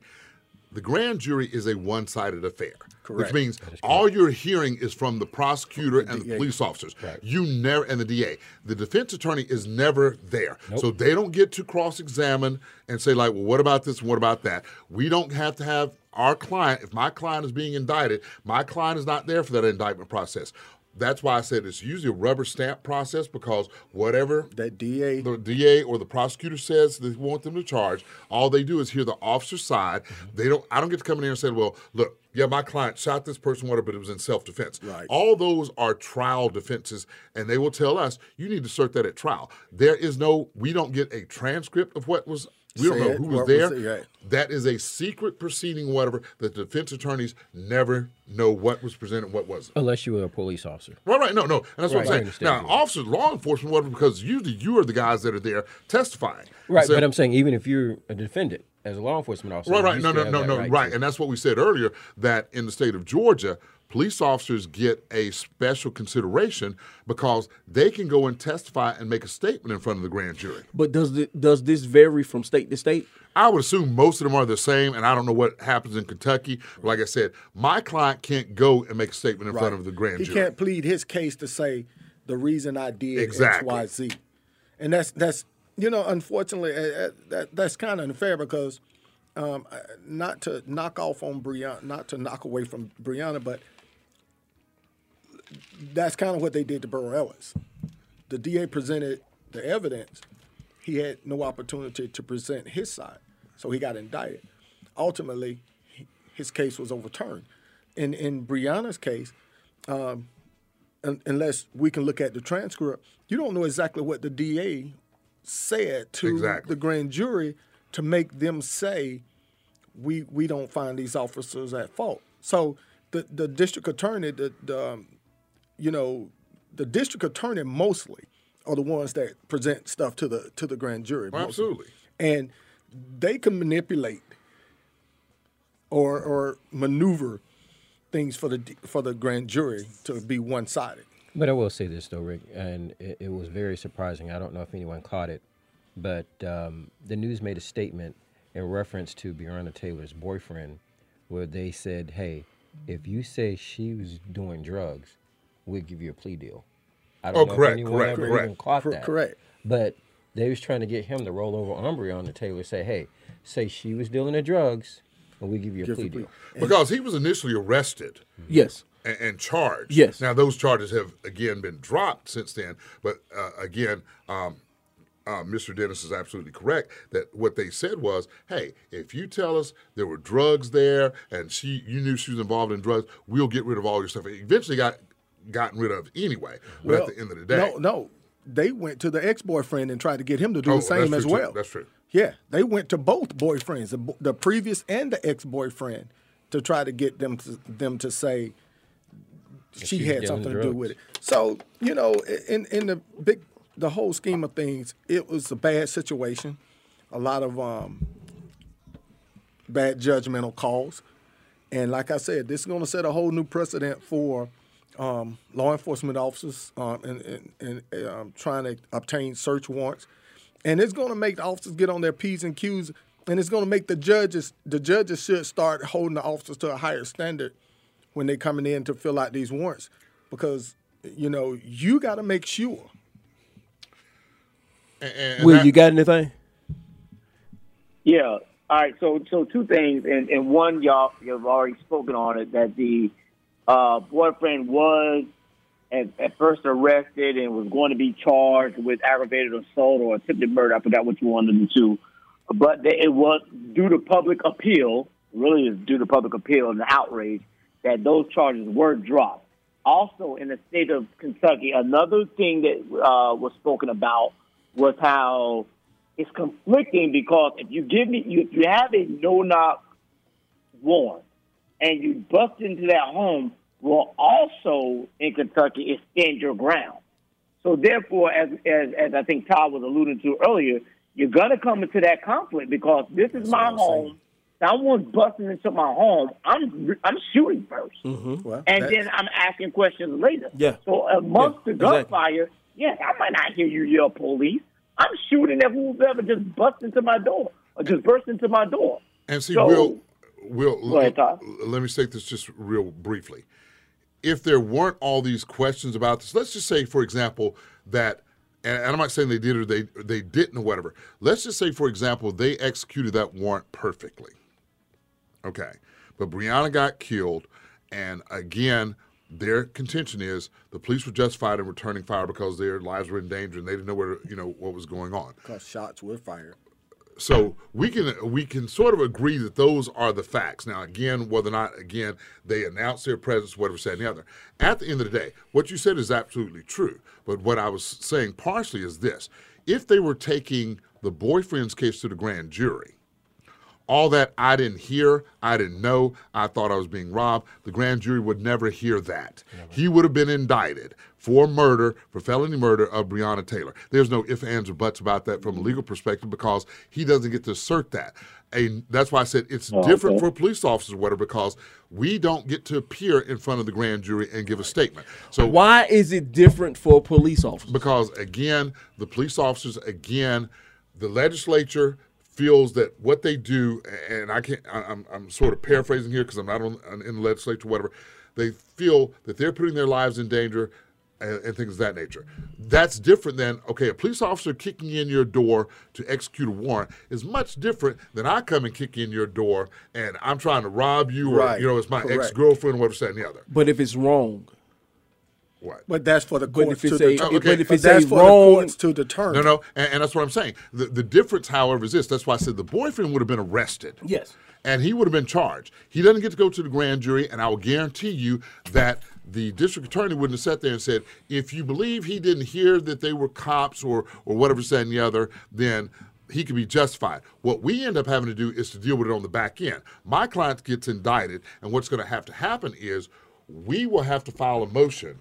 The grand jury is a one-sided affair, Correct. which means all you're hearing is from the prosecutor and the DA. police officers. You never and the DA. The defense attorney is never there, so they don't get to cross-examine and say like, "Well, what about this? and What about that?" We don't have to have our client. If my client is being indicted, my client is not there for that indictment process. That's why I said it's usually a rubber stamp process because whatever That DA, the DA or the prosecutor says they want them to charge, all they do is hear the officer's side. Mm-hmm. They don't. I don't get to come in here and say, "Well, look, yeah, my client shot this person, whatever, but it was in self-defense." Right. All those are trial defenses, and they will tell us you need to assert that at trial. There is no. We don't get a transcript of what was. We don't know Said, who was what was there. said, right. That is a secret proceeding, whatever. That the defense attorneys never know what was presented, and what wasn't. Unless you were a police officer. Right, right. No, no. And that's what Right. I I'm saying. understand Now, officers, law enforcement, whatever, because usually you are the guys that are there testifying. Right, So- but I'm saying even if you're a defendant as a law enforcement officer, Right, right. No, no, no, no. right. Right. And that's what we said earlier that in the state of Georgia, police officers get a special consideration because they can go and testify and make a statement in front of the grand jury. But does the, does this vary from state to state? I would assume most of them are the same, and I don't know what happens in Kentucky. But like I said, my client can't go and make a statement in front of the grand he jury. He can't plead his case to say the reason I did Exactly. X, Y, Z, and that's that's you know unfortunately uh, uh, that that's kind of unfair because um, uh, not to knock off on Breonna, not to knock away from Breonna, but that's kind of what they did to Burrell Ellis. The DA presented the evidence. He had no opportunity to present his side, so he got indicted. Ultimately, his case was overturned. In in Breonna's case, um, un- unless we can look at the transcript, you don't know exactly what the DA said to Exactly. the grand jury to make them say we we don't find these officers at fault. So the the district attorney, the, the um, you know, the district attorney mostly are the ones that present stuff to the to the grand jury. mostly. Absolutely. and they can manipulate or or maneuver things for the for the grand jury to be one sided. But I will say this though, Rick, and it, it was very surprising. I don't know if anyone caught it, but um, the news made a statement in reference to Breonna Taylor's boyfriend, where they said, "Hey, if you say she was doing drugs, we'll give you a plea deal." I don't Oh, know correct, if anyone correct, ever correct. even caught Cor- that. correct. But they was trying to get him to roll over on Breonna Taylor, say, "Hey, say she was dealing in drugs, and we give you a Give plea plea. deal." Because he was initially arrested. Yes. and, and charged. Yes. Now those charges have again been dropped since then, but uh, again, um, uh, Mr. Dennis is absolutely correct that what they said was, "Hey, if you tell us there were drugs there and she, you knew she was involved in drugs, we'll get rid of all your stuff." It eventually got gotten rid of anyway. But Well, at the end of the day, No, no. They went to the ex boyfriend and tried to get him to do Oh, the same as true, too. well. That's true. Yeah, they went to both boyfriends, the, the previous and the ex boyfriend, to try to get them to them to say she she's had something to do with it. So you know, in in the big the whole scheme of things, it was a bad situation. A lot of um, bad judgmental calls. And like I said, this is going to set a whole new precedent for um, law enforcement officers um, and, and, and um, trying to obtain search warrants. And it's going to make the officers get on their P's and Q's. And it's going to make the judges, the judges should start holding the officers to a higher standard when they're coming in to fill out these warrants. Because, you know, you got to make sure. And- and Will, that- you got anything? Yeah. All right. So, so two things, and, and one, y'all, you've already spoken on it that the uh, boyfriend was at, at first arrested and was going to be charged with aggravated assault or attempted murder. I forgot which one of the two, but it was due to public appeal. Really, is due to public appeal and the outrage that those charges were dropped. Also, in the state of Kentucky, another thing that uh, was spoken about was how it's conflicting because if you give me, you, if you have a no knock warrant and you bust into that home, well, also in Kentucky, is stand your ground. So therefore, as, as as I think Todd was alluding to earlier, you're gonna come into that conflict because this is my home. Someone's busting into my home. I'm I'm shooting 1st Well, and that- then I'm asking questions later. Yeah. So amongst Yeah, the exactly. gunfire, yes, I might not hear you yell police. I'm shooting at whoever just bust into my door or just burst into my door. And see, So- Will, Will, Go ahead, Todd. l- let me state this just real briefly. If there weren't all these questions about this, let's just say, for example, that, and and I'm not saying they did or they they didn't or whatever. Let's just say, for example, they executed that warrant perfectly. Okay, but Breonna got killed, and again, their contention is the police were justified in returning fire because their lives were in danger and they didn't know where you know what was going on because shots were fired. So we can we can sort of agree that those are the facts. Now, again, whether or not again they announce their presence, whatever said the other. At the end of the day, what you said is absolutely true. But what I was saying partially is this: if they were taking the boyfriend's case to the grand jury, all that I didn't hear, I didn't know, I thought I was being robbed, the grand jury would never hear that. He would have been indicted for murder, for felony murder of Breonna Taylor. There's no ifs, ands, or buts about that from a legal perspective because he doesn't get to assert that. And that's why I said it's Oh, different okay. for police officers or whatever because we don't get to appear in front of the grand jury and give a statement. So Why is it different for police officers? because again, the police officers, again, the legislature feels that what they do, and I can't, I- I'm, I'm sort of paraphrasing here because I'm not on, in the legislature, whatever. They feel that they're putting their lives in danger and, and things of that nature. That's different than okay, a police officer kicking in your door to execute a warrant is much different than I come and kick in your door and I'm trying to rob you or Right, you know it's my ex girlfriend, whatever, that and the other. But if it's wrong, What? But that's for the But courts if to a- determine. but if But it's that's a for wrong- the courts to determine. No, no, and, and that's what I'm saying. The, the difference, however, is this. That's why I said the boyfriend would have been arrested. Yes. And he would have been charged. He doesn't get to go to the grand jury, and I will guarantee you that the district attorney wouldn't have sat there and said, if you believe he didn't hear that they were cops or or whatever said and the other, then he could be justified. What we end up having to do is to deal with it on the back end. My client gets indicted, and what's going to have to happen is we will have to file a motion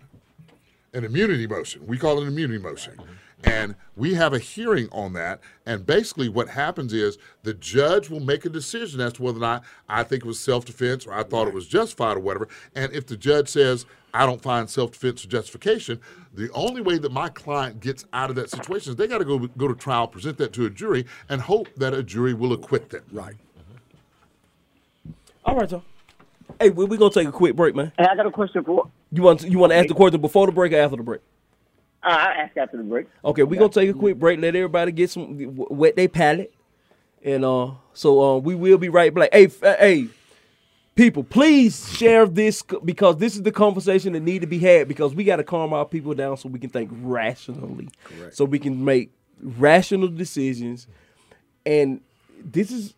an immunity motion. We call it an immunity motion. Mm-hmm. And we have a hearing on that. And basically, what happens is the judge will make a decision as to whether or not I think it was self defense or I thought it was justified or whatever. And if the judge says, I don't find self defense or justification, the only way that my client gets out of that situation is they got to go, go to trial, present that to a jury, and hope that a jury will acquit them. Right. Mm-hmm. all right, Tom. Hey, we we gonna take a quick break, man. And I got a question for. You want you want to ask the question before the break or after the break? Uh, I'll ask after the break. Okay, we're gonna take a quick break. Let everybody get some wet their palate, and uh, so uh, we will be right back. Hey, f- hey, people, please share this because this is the conversation that need to be had because we got to calm our people down so we can think rationally, so we can make rational decisions, and this is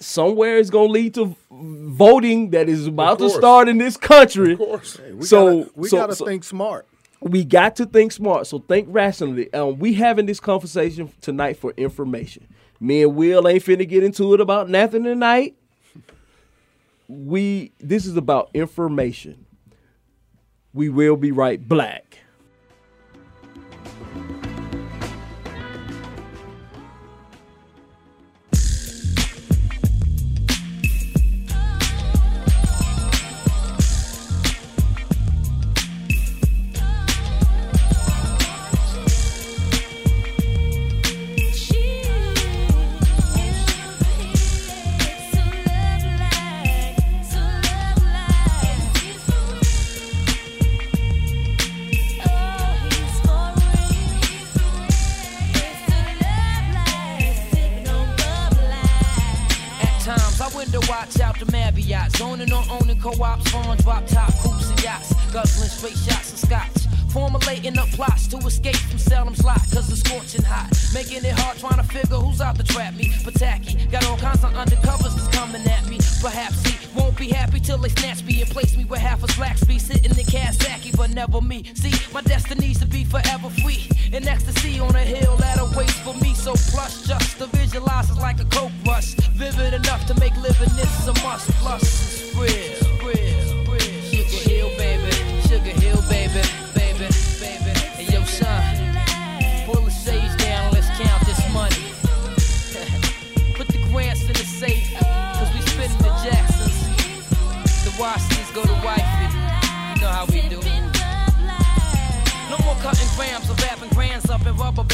somewhere it's gonna lead to voting that is about to start in this country. Of course. We so gotta, we so- gotta so- think smart. we got to think smart. So think rationally. Um, we having this conversation tonight for information. Me and Will ain't finna get into it about nothing tonight. We this is about information. We will be right black.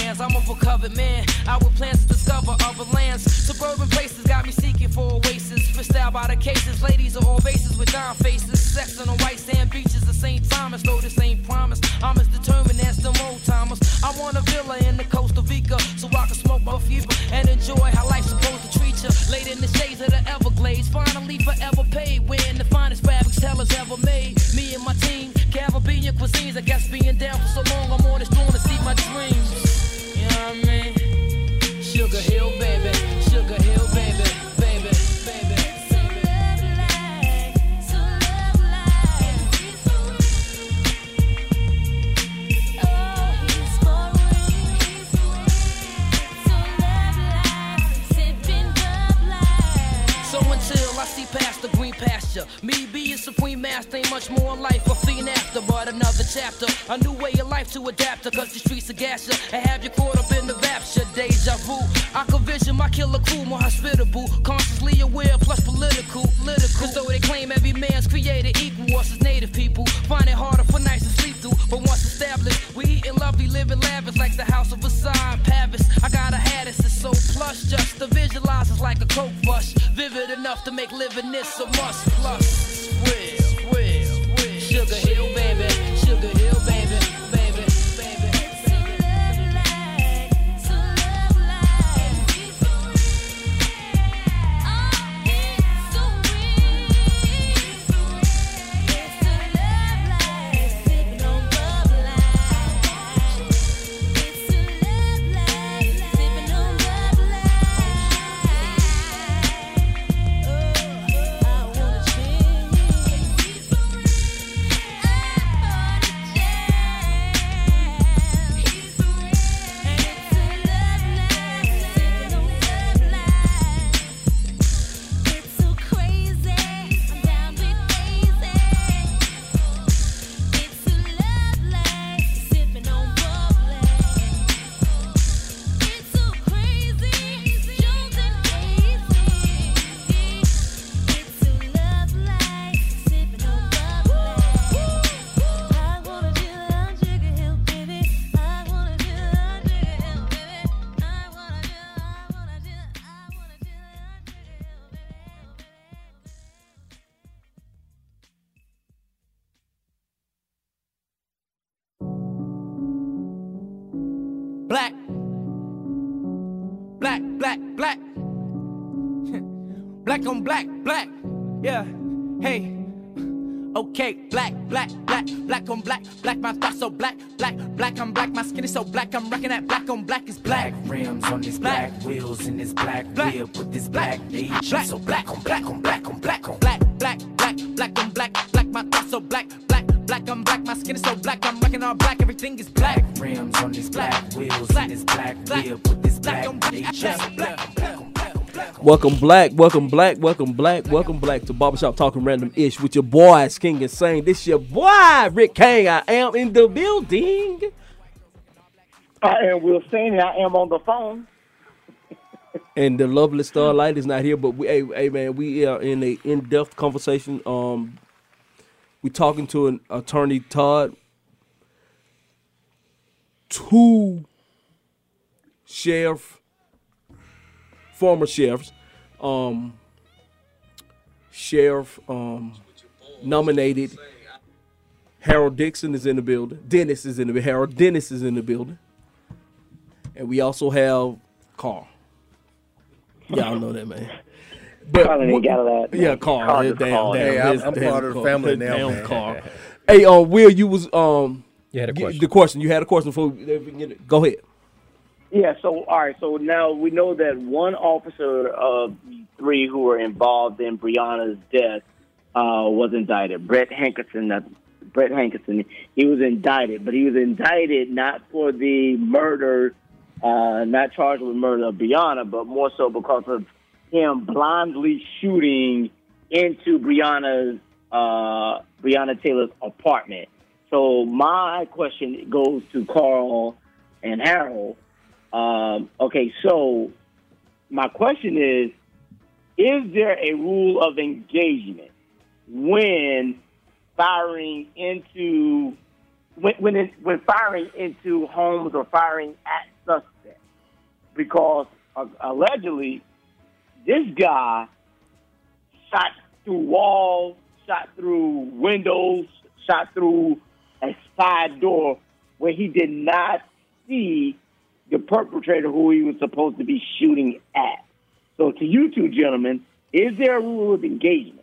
I'm a recovered man. I with plans to discover other lands. Suburban places got me seeking for oasis. Out by the cases. Ladies of all races with dime faces. Sex on the white sand beaches of St. Thomas. Though this ain't promise. I'm as determined as them old timers. I want a villa in the Costa Rica so I can smoke my fever and enjoy how life's supposed to treat you. Laid in the shades of the Everglades. Finally forever paid. Wearing the finest fabrics tellers ever made. Me and my team. Caribbean cuisines. I guess being down for so long, me being supreme master ain't much more life a fiend after, but another chapter, a new way of life to adapt to, cause the streets are gas ya and have you caught up in the rapture, deja vu. I could vision my killer crew more hospitable, consciously aware plus political, political. Cause though they claim every man's created equal, us as native people find it harder for nights to sleep through. But once established, we eating lovely, living lavish like the house of Versailles in Paris. I got a hat, it's so plush, just to visualize it's like a coke rush, enough to make living this a must. Plus, Okay, black, black, black, black on black, black, my thoughts so black, black, black, I'm black, my skin is so black, I'm rocking that black on black is black. Black rims on this black, wheels in this black, whip with this black age. black, so black on black on black on black on black, black, black, black on black, black, my thoughts so black, black, black, I'm black, my skin is so black, I'm rocking all black, everything is black. rims on this black, wheels in this black, whip with this black age. black, black, black. Welcome black, welcome black, welcome black, welcome black to Barbershop Talking Random Ish with your boys King and Sane. This your boy Rick Kane. I am in the building. I am Will Sane. I am on the phone. And the lovely Starlight is not here, but we, hey, hey man, we are in a in-depth conversation. Um, we talking to an attorney Todd, two sheriff, former sheriffs, um, sheriff um, nominated. Harold Dixon is in the building. Dennis is in the Harold Dennis is in the building, and we also have Carl. Y'all know that man. Carl ain't got that. Yeah, Carl. Carl damn, Carl. damn, Hey, I'm- his I'm part of the family *laughs* now, Damn man. Carl. hey, um, Will, you was um, You had a g- question. The question you had a question for. Go ahead. Yeah, so all right, so now we know that one officer of the three who were involved in Breonna's death uh, was indicted. Brett Hankison, Brett Hankison, he was indicted, but he was indicted not for the murder, uh, not charged with murder of Breonna, but more so because of him blindly shooting into Breonna's uh, Breonna Taylor's apartment. So my question goes to Carl and Harold. Um, okay, so my question is: Is there a rule of engagement when firing into when when, it, when firing into homes or firing at suspects? Because uh, allegedly, this guy shot through walls, shot through windows, shot through a side door where he did not see the perpetrator who he was supposed to be shooting at. So, to you two gentlemen, is there a rule of engagement?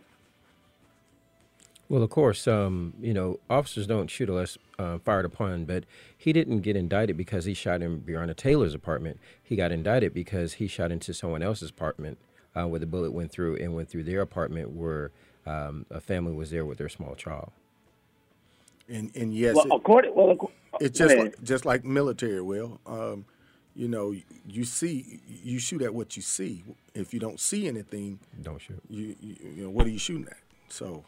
Well, of course, um, you know, officers don't shoot unless uh, fired upon, but he didn't get indicted because he shot in Breonna Taylor's apartment. He got indicted because he shot into someone else's apartment uh, where the bullet went through and went through their apartment where um, a family was there with their small child. And and yes, well, it- according well, ac- it's just like, just like military. Will um, you know you see you shoot at what you see. If you don't see anything, don't shoot. You you, you know what are you shooting at? So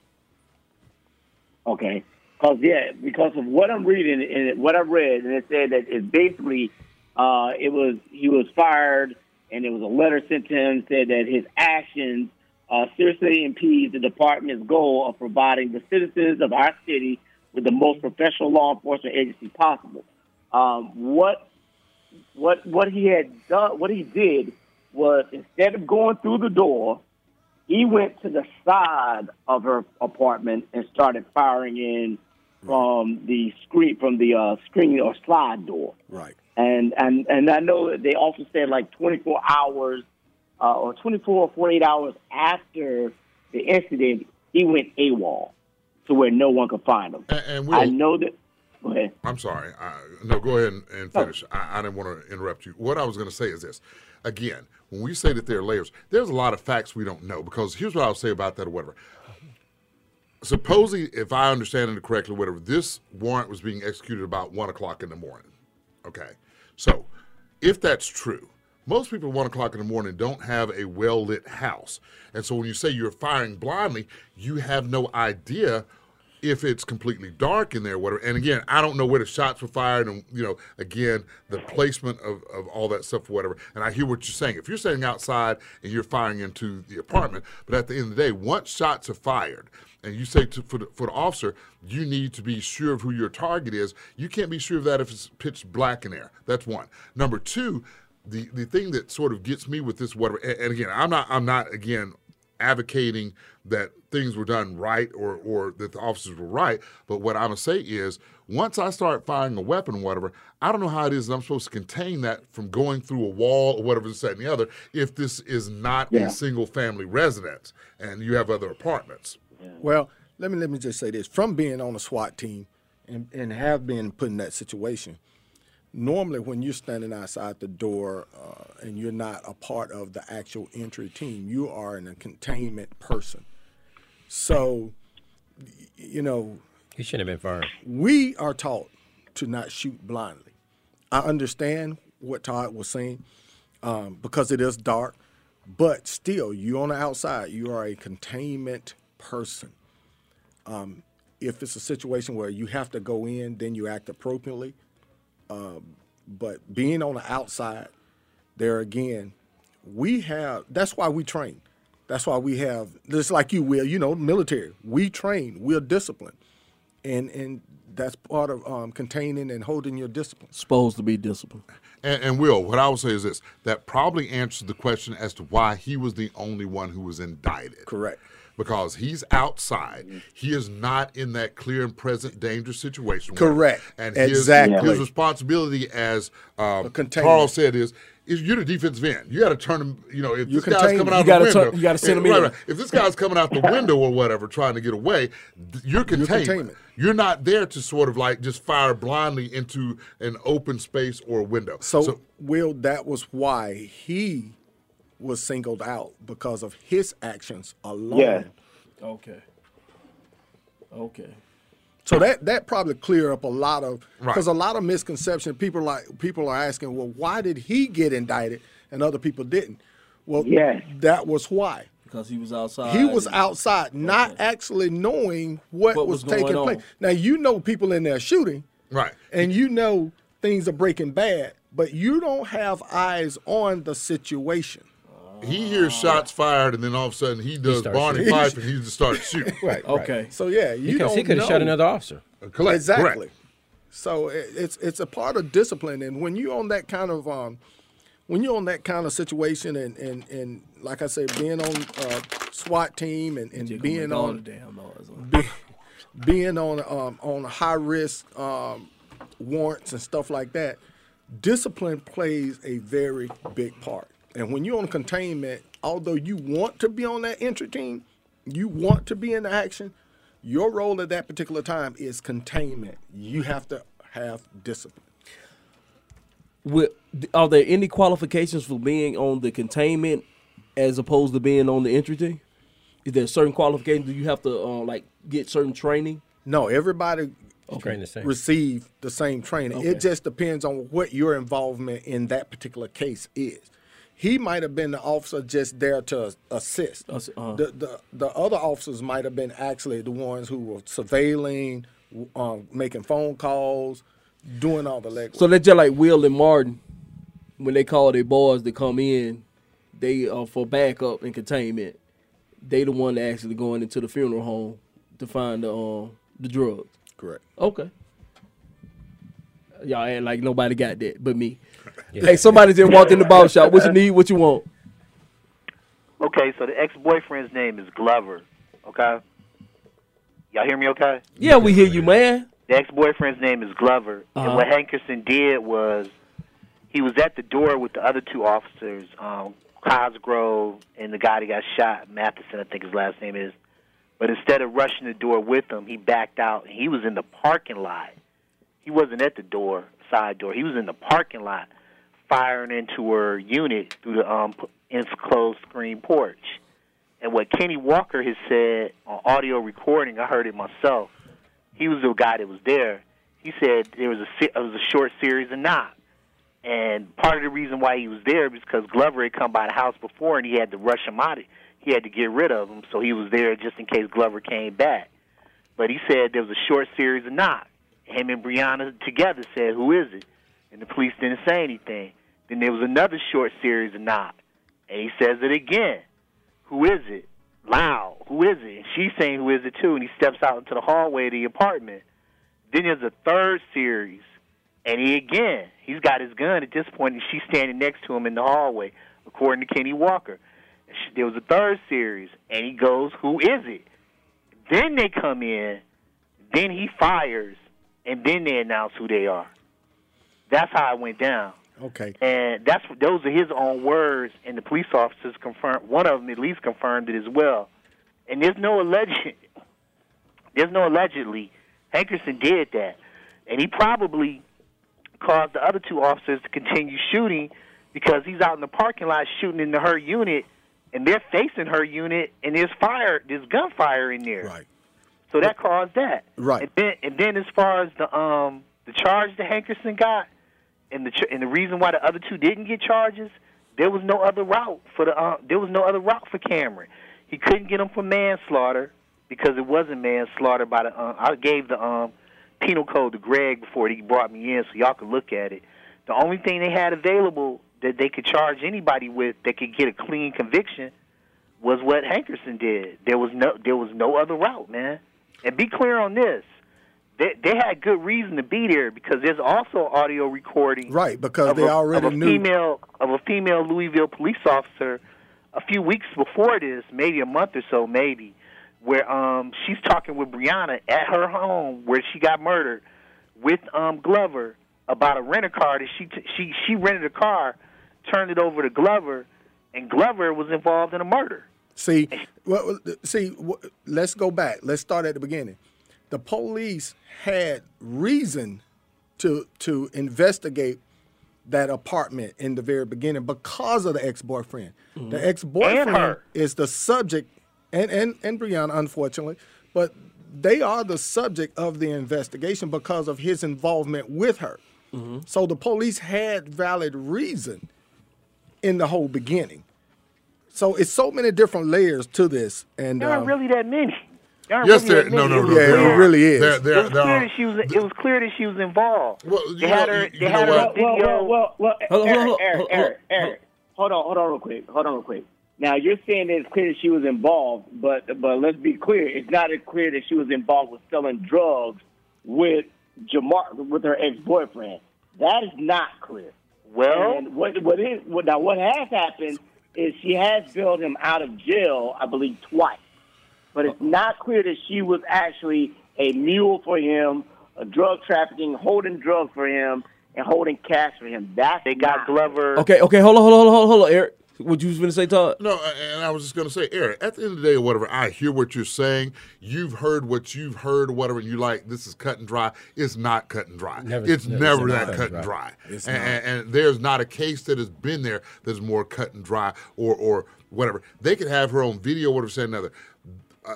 Okay. Because yeah, because of what I'm reading and what I read, and it said that it's basically uh, it was he was fired, and there was a letter sent to him said that his actions uh, seriously impedes the department's goal of providing the citizens of our city with the most professional law enforcement agency possible. Um, what what what he had done, what he did was instead of going through the door, he went to the side of her apartment and started firing in from the screen from the uh, screen or slide door. right. And and and I know that they also said like 24 hours uh, or 24 or 48 hours after the incident, he went AWOL to where no one could find him. And, and I Will, know that. Go ahead. I'm sorry. I, no, go ahead and, and finish. I, I didn't want to interrupt you. What I was going to say is this. Again, when we say that there are layers, there's a lot of facts we don't know because here's what I'll say about that or whatever. Supposing, if I understand it correctly, whatever, this warrant was being executed about one o'clock in the morning. Okay. So if that's true, most people at one o'clock in the morning don't have a well lit house. And so when you say you're firing blindly, you have no idea if it's completely dark in there, whatever. And again, I don't know where the shots were fired, and you know, again, the placement of, of all that stuff, whatever. And I hear what you're saying. If you're standing outside and you're firing into the apartment, but at the end of the day, once shots are fired, and you say to, for, the, for the officer, you need to be sure of who your target is. You can't be sure of that if it's pitch black in there. That's one. Number two, the the thing that sort of gets me with this whatever, and, and again, I'm not I'm not again advocating that things were done right or or that the officers were right. But what I'm gonna say is, once I start firing a weapon or whatever, I don't know how it is that I'm supposed to contain that from going through a wall or whatever this, that, and the other. If this is not Yeah. a single family residence and you have other apartments. Well, let me let me just say this: from being on a SWAT team and, and have been put in that situation, normally when you're standing outside the door uh, and you're not a part of the actual entry team, you are in a containment person. So, you know, He shouldn't have been fired. we are taught to not shoot blindly. I understand what Todd was saying um, because it is dark, but still, you on the outside, you are a containment person. Um, if it's a situation where you have to go in, then you act appropriately. Um, but being on the outside, there again, we have. That's why we train. That's why we have. Just like you will, you know, military. We train. We're disciplined, and and that's part of um, containing and holding your discipline. Supposed to be disciplined. And, and Will, what I would say is this: that probably answers the question as to why he was the only one who was indicted. Correct. Because he's outside, he is not in that clear and present dangerous situation. Correct. And his, Exactly. his responsibility, as um. Carl said, is is you're the defensive end. You got to turn him. You know, if You this guy's coming out the window, turn- you gotta send him right, in. right. If this guy's coming out the *laughs* window or whatever, trying to get away, you're containment. containment. You're not there to sort of like just fire blindly into an open space or a window. So, Will, that was why he was singled out because of his actions alone. Yeah. Okay. Okay. So that that probably clear up a lot of Right. because a lot of misconception. People like people are asking, well, why did he get indicted and other people didn't? Well, Yes. that was why. Because he was outside. He was and- outside, not actually knowing what, What was, was going taking on. place. Now you know people in there shooting, right. and you know things are breaking bad, but you don't have eyes on the situation. He hears shots fired, and then all of a sudden he does starts Barney shooting. Fife, and he just starts shooting. *laughs* Right. Okay. So yeah, you Because don't he could have shot another officer. Correct, exactly. correct. So it's it's a part of discipline, and when you're on that kind of um, when you're on that kind of situation, and and, and like I say, being on uh, SWAT team and, and being on the damn noise. be, being on um, on high risk um, warrants and stuff like that, discipline plays a very big part. And when you're on containment, although you want to be on that entry team, you want to be in the action, your role at that particular time is containment. You have to have discipline. Wi- Are there any qualifications for being on the containment as opposed to being on the entry team? Is there certain qualifications? Do you have to uh, like get certain training? No, everybody Train the same. receive the same training. Okay. It just depends on what your involvement in that particular case is. He might have been the officer just there to assist. Uh-huh. The, the the other officers might have been actually the ones who were surveilling, um, making phone calls, doing all the legwork. So that's just like Will and Martin when they call their boys to come in, they uh, for backup and containment. They the one that actually going into the funeral home to find the um, the drugs. Correct. Okay. Y'all ain't like nobody got that but me. Hey, somebody just walked in the barber shop. What you need? What you want? Okay, so the ex-boyfriend's name is Glover. Okay, y'all hear me? Okay. Yeah, we hear you, man. The ex-boyfriend's name is Glover, Uh-huh. and what Hankison did was he was at the door with the other two officers, um, Cosgrove and the guy that got shot, Matheson, I think his last name is. But instead of rushing the door with them, he backed out. and He was in the parking lot. He wasn't at the door, side door. He was in the parking lot, firing into her unit through the um enclosed screen porch. And what Kenny Walker has said on audio recording, I heard it myself. He was the guy that was there. He said there was a it was a short series of knocks. And part of the reason why he was there was because Glover had come by the house before and he had to rush him out. He had to get rid of him, so he was there just in case Glover came back. But he said there was a short series of knocks. Him and Breonna together said, "Who is it?" And the police didn't say anything. Then there was another short series of knocks, and he says it again. Who is it? Loud. Who is it? And she's saying, "Who is it?" too. And he steps out into the hallway of the apartment. Then there's a third series, and he again, he's got his gun at this point, and she's standing next to him in the hallway, according to Kenny Walker. She- There was a third series, and he goes, "Who is it?" Then they come in, then he fires, and then they announce who they are. That's how it went down. Okay. And that's those are his own words, and the police officers confirmed. One of them at least confirmed it as well. And there's no alleged. There's no allegedly. Hankison did that, and he probably caused the other two officers to continue shooting because he's out in the parking lot shooting into her unit, and they're facing her unit, and there's fire, there's gunfire in there. Right. So that caused that. Right. And then, and then as far as the um the charge that Hankison got, and the and the reason why the other two didn't get charges, there was no other route for the uh, there was no other route for Cameron. He couldn't get him for manslaughter because it wasn't manslaughter by the. Uh, I gave the um penal code to Greg before he brought me in, so y'all could look at it. The only thing they had available that they could charge anybody with that could get a clean conviction was what Hankison did. There was no there was no other route, man. And be clear on this. They they had good reason to be there because there's also audio recording Right, because they a, already of a knew. female of a female Louisville police officer a few weeks before this, maybe a month or so, maybe, where um she's talking with Breonna at her home where she got murdered with um Glover about a rent a car that she t- she she rented a car, turned it over to Glover, and Glover was involved in a murder. See, well, see, let's go back. Let's start at the beginning. The police had reason to to investigate that apartment in the very beginning because of the ex-boyfriend. The ex-boyfriend is the subject, and and and Breonna, unfortunately, but they are the subject of the investigation because of his involvement with her. So the police had valid reason in the whole beginning. So it's so many different layers to this, and There aren't um, really that many. There aren't Yes, there. No, no, It no. Yeah, there it are. really is. There, there, it was there clear are. that she was. It was clear that she was involved. Well, you they know, had her. They you had know her what? on video. Well, well, well, well Hold Eric, hold on, Eric, hold on, Eric, hold on. Eric, hold on, hold on, real quick, hold on, real quick. Now you're saying that it's clear that she was involved, but but let's be clear, it's not as clear that she was involved with selling drugs with Jamar with her ex boyfriend. That is not clear. Well, and what what is what now? What has happened is she has bailed him out of jail, I believe, twice. But it's not clear that she was actually a mule for him, a drug trafficking, holding drugs for him, and holding cash for him. That's they got Glover. Okay, okay, hold on, hold on, hold on, hold on, Eric. What you was gonna say, Todd? No, and I was just going to say, Eric, at the end of the day or whatever, I hear what you're saying. You've heard what you've heard, whatever, you like, this is cut and dry. It's not cut and dry. Never- it's never never said that cut and dry. It's And, not. and, and there's not a case that has been there that's more cut and dry or, or whatever. They could have her on video, whatever, said another.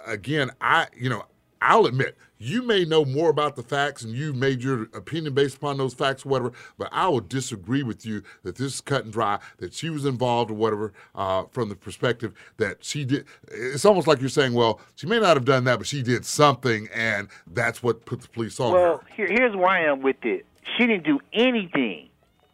Again, I, you know, I'll admit, you may know more about the facts and you made your opinion based upon those facts or whatever, but I will disagree with you that this is cut and dry, that she was involved or whatever, uh, from the perspective that she did. It's almost like you're saying, well, she may not have done that, but she did something, and that's what put the police on Well, her. here, here's where I am with it. She didn't do anything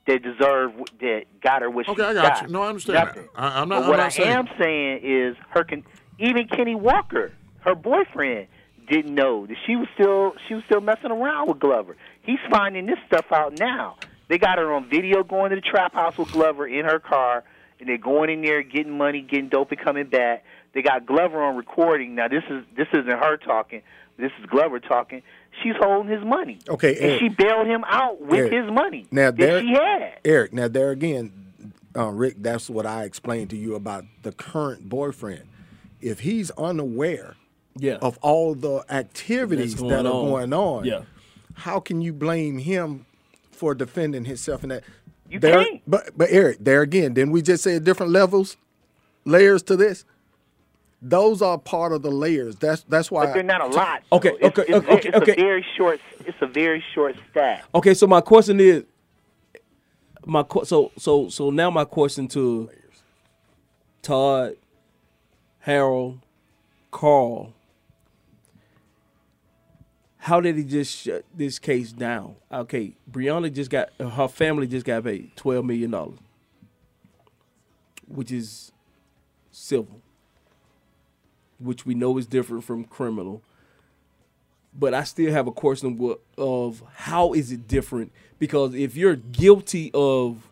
that deserved that got her what Okay, she I got got. you. No, I understand. I, I'm not. But I'm what not I saying. am saying is her con- even Kenny Walker, her boyfriend, didn't know that she was still she was still messing around with Glover. He's finding this stuff out now. They got her on video going to the trap house with Glover in her car, and they're going in there getting money, getting dope, and coming back. They got Glover on recording. Now this is this isn't her talking. This is Glover talking. She's holding his money. Okay, and she bailed him out with Eric. his money Now that there, she had. Eric. Now there again, uh, Rick. That's what I explained to you about the current boyfriend. If he's unaware Yeah. of all the activities that are on. going on, Yeah. how can you blame him for defending himself in that? You there, can't. But but Eric, there again, didn't we just say different levels, layers to this? Those are part of the layers. That's that's why. But they're not a lot. Okay, though. It's, okay, it's, okay, it's okay. a very short. It's a very short stack. Okay, so my question is, my so so so now my question to Todd, Harold, Carl. How did he just shut this case down? Okay, Breonna just got uh, her family just got paid twelve million dollars, which is civil, which we know is different from criminal but I still have a question of, of how is it different? Because if you're guilty of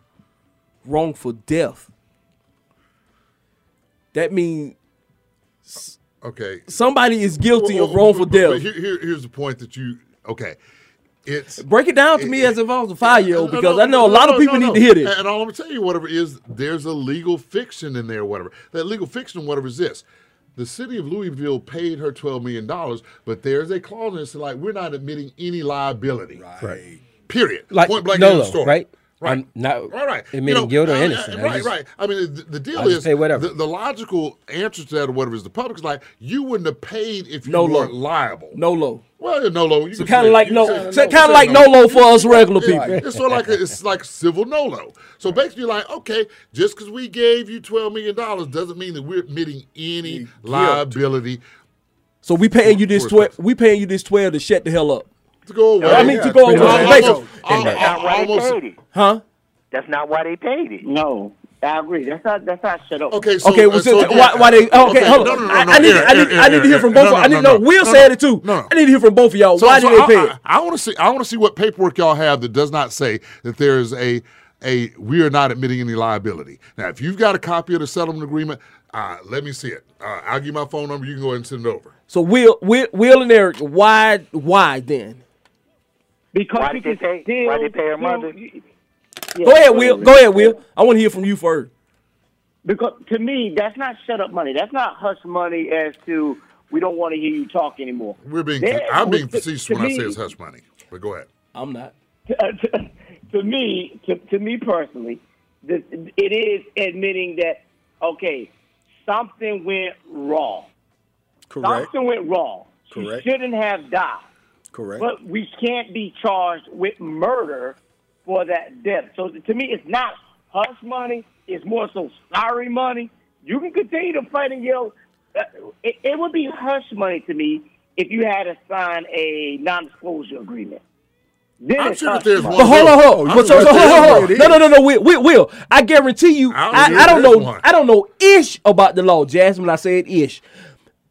wrongful death, that means Okay. somebody is guilty Well, of wrongful but- but death. here, here- here's the point that you. Okay. It's Break it down to me as if I was a five year old No, because no, I know a no, lot of people no, need no. to hear this. And all I'm gonna tell you, whatever is, there's a legal fiction in there, whatever. That legal fiction, whatever is this. the city of Louisville paid her twelve million dollars, but there's a clause in it that like we're not admitting any liability. Right. Period. Like Point blank in Nolo, the story. right? Right. I'm not right, right. admitting guilt or I- I- innocent. Uh, I right, just- right. I mean, the, the deal is. The, the logical answer to that or whatever is the public's like you wouldn't have paid if you No weren't liable. No low. Well, yeah, no-lo. You So kind of like no, can so say kind of like no low for us regular people. It's sort of like a, it's like civil no-lo. So basically, like okay, just because we gave you twelve million dollars doesn't mean that we're admitting any liability So we paying you this twelve. We paying you this twelve to shut the hell up. To go away. I mean to go away. much. Basically. Almost- That's not why almost- they paid it. Huh? That's not why they paid it. No, I agree. That's not. That's not shut up. Okay, so Okay, well, uh, so, again- why, why they? Oh, okay, hold on. no, no, I, no, I need, Aaron, I need, Aaron, I need to hear from no, both. no, I need no, no. no, Will no, said no, it too. no, no. I need to hear from both of y'all. So- Why so did I, they pay it? I, want to see. I want to see what paperwork y'all have that does not say that there is a a we are not admitting any liability. Now, if you've got a copy of the settlement agreement, uh, let me see it. Uh, I'll give you my phone number. You can go ahead and send it over. So Will, Will, Will and Eric, why, why then? Because Why did they can pay- still, why they pay her mother? Yeah, Go ahead, Will. Go ahead, Will. I want to hear from you first. Because to me, that's not shut up money. That's not hush money as to we don't want to hear you talk anymore. We're being. There- I'm being facetious to when I say it's hush money. But go ahead. I'm not. *laughs* to, to me, to, to me personally, this, it is admitting that okay, something went wrong. Correct. Something went wrong. Correct. She shouldn't have died. Correct. But we can't be charged with murder for that death. So to me, it's not hush money. It's more so sorry money. You can continue to fight and yell. Uh, It, it would be hush money to me if you had to sign a non-disclosure agreement. Then I'm sure there's money. But hold on, hold on. So, so, hold on, know hold what on. it No, no, no, no. Will, Will, Will. I guarantee you. I don't I, know I don't know. one. I don't know ish about the law, Jasmine. I said ish.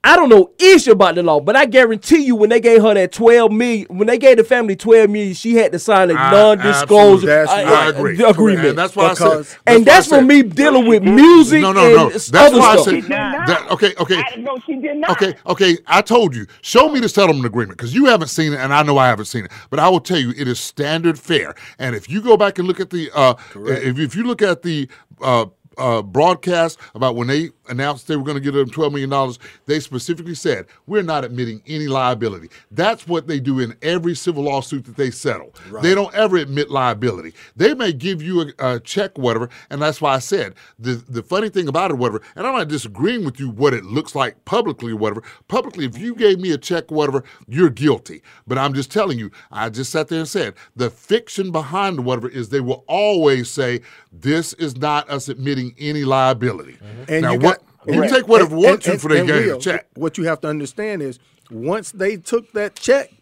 I don't know ish about the law, but I guarantee you, when they gave her that twelve million, when they gave the family twelve million, she had to sign a I- non-disclosure absolutely- uh, I uh, agree. agreement. And that's why I said. Because- and that's for me dealing with music No, no, and no. That's other why I stuff. said. She did not. That, okay, okay. I, no, she did not. Okay, okay. I told you. Show me the settlement agreement because you haven't seen it, and I know I haven't seen it. But I will tell you, it is standard fare. And if you go back and look at the, uh, if if you look at the. Uh, uh, broadcast about when they announced they were going to give them $12 million, they specifically said, We're not admitting any liability. That's what they do in every civil lawsuit that they settle. They don't ever admit liability. They may give you a, a check, whatever, and that's why I said the, the funny thing about it, whatever, and I'm not disagreeing with you what it looks like publicly or whatever. Publicly, if you gave me a check, whatever, you're guilty. But I'm just telling you, I just sat there and said the fiction behind whatever is they will always say, This is not us admitting any liability. And now, you what got, you take whatever And- you want and- to for they and gave a check. What you have to understand is once they took that check,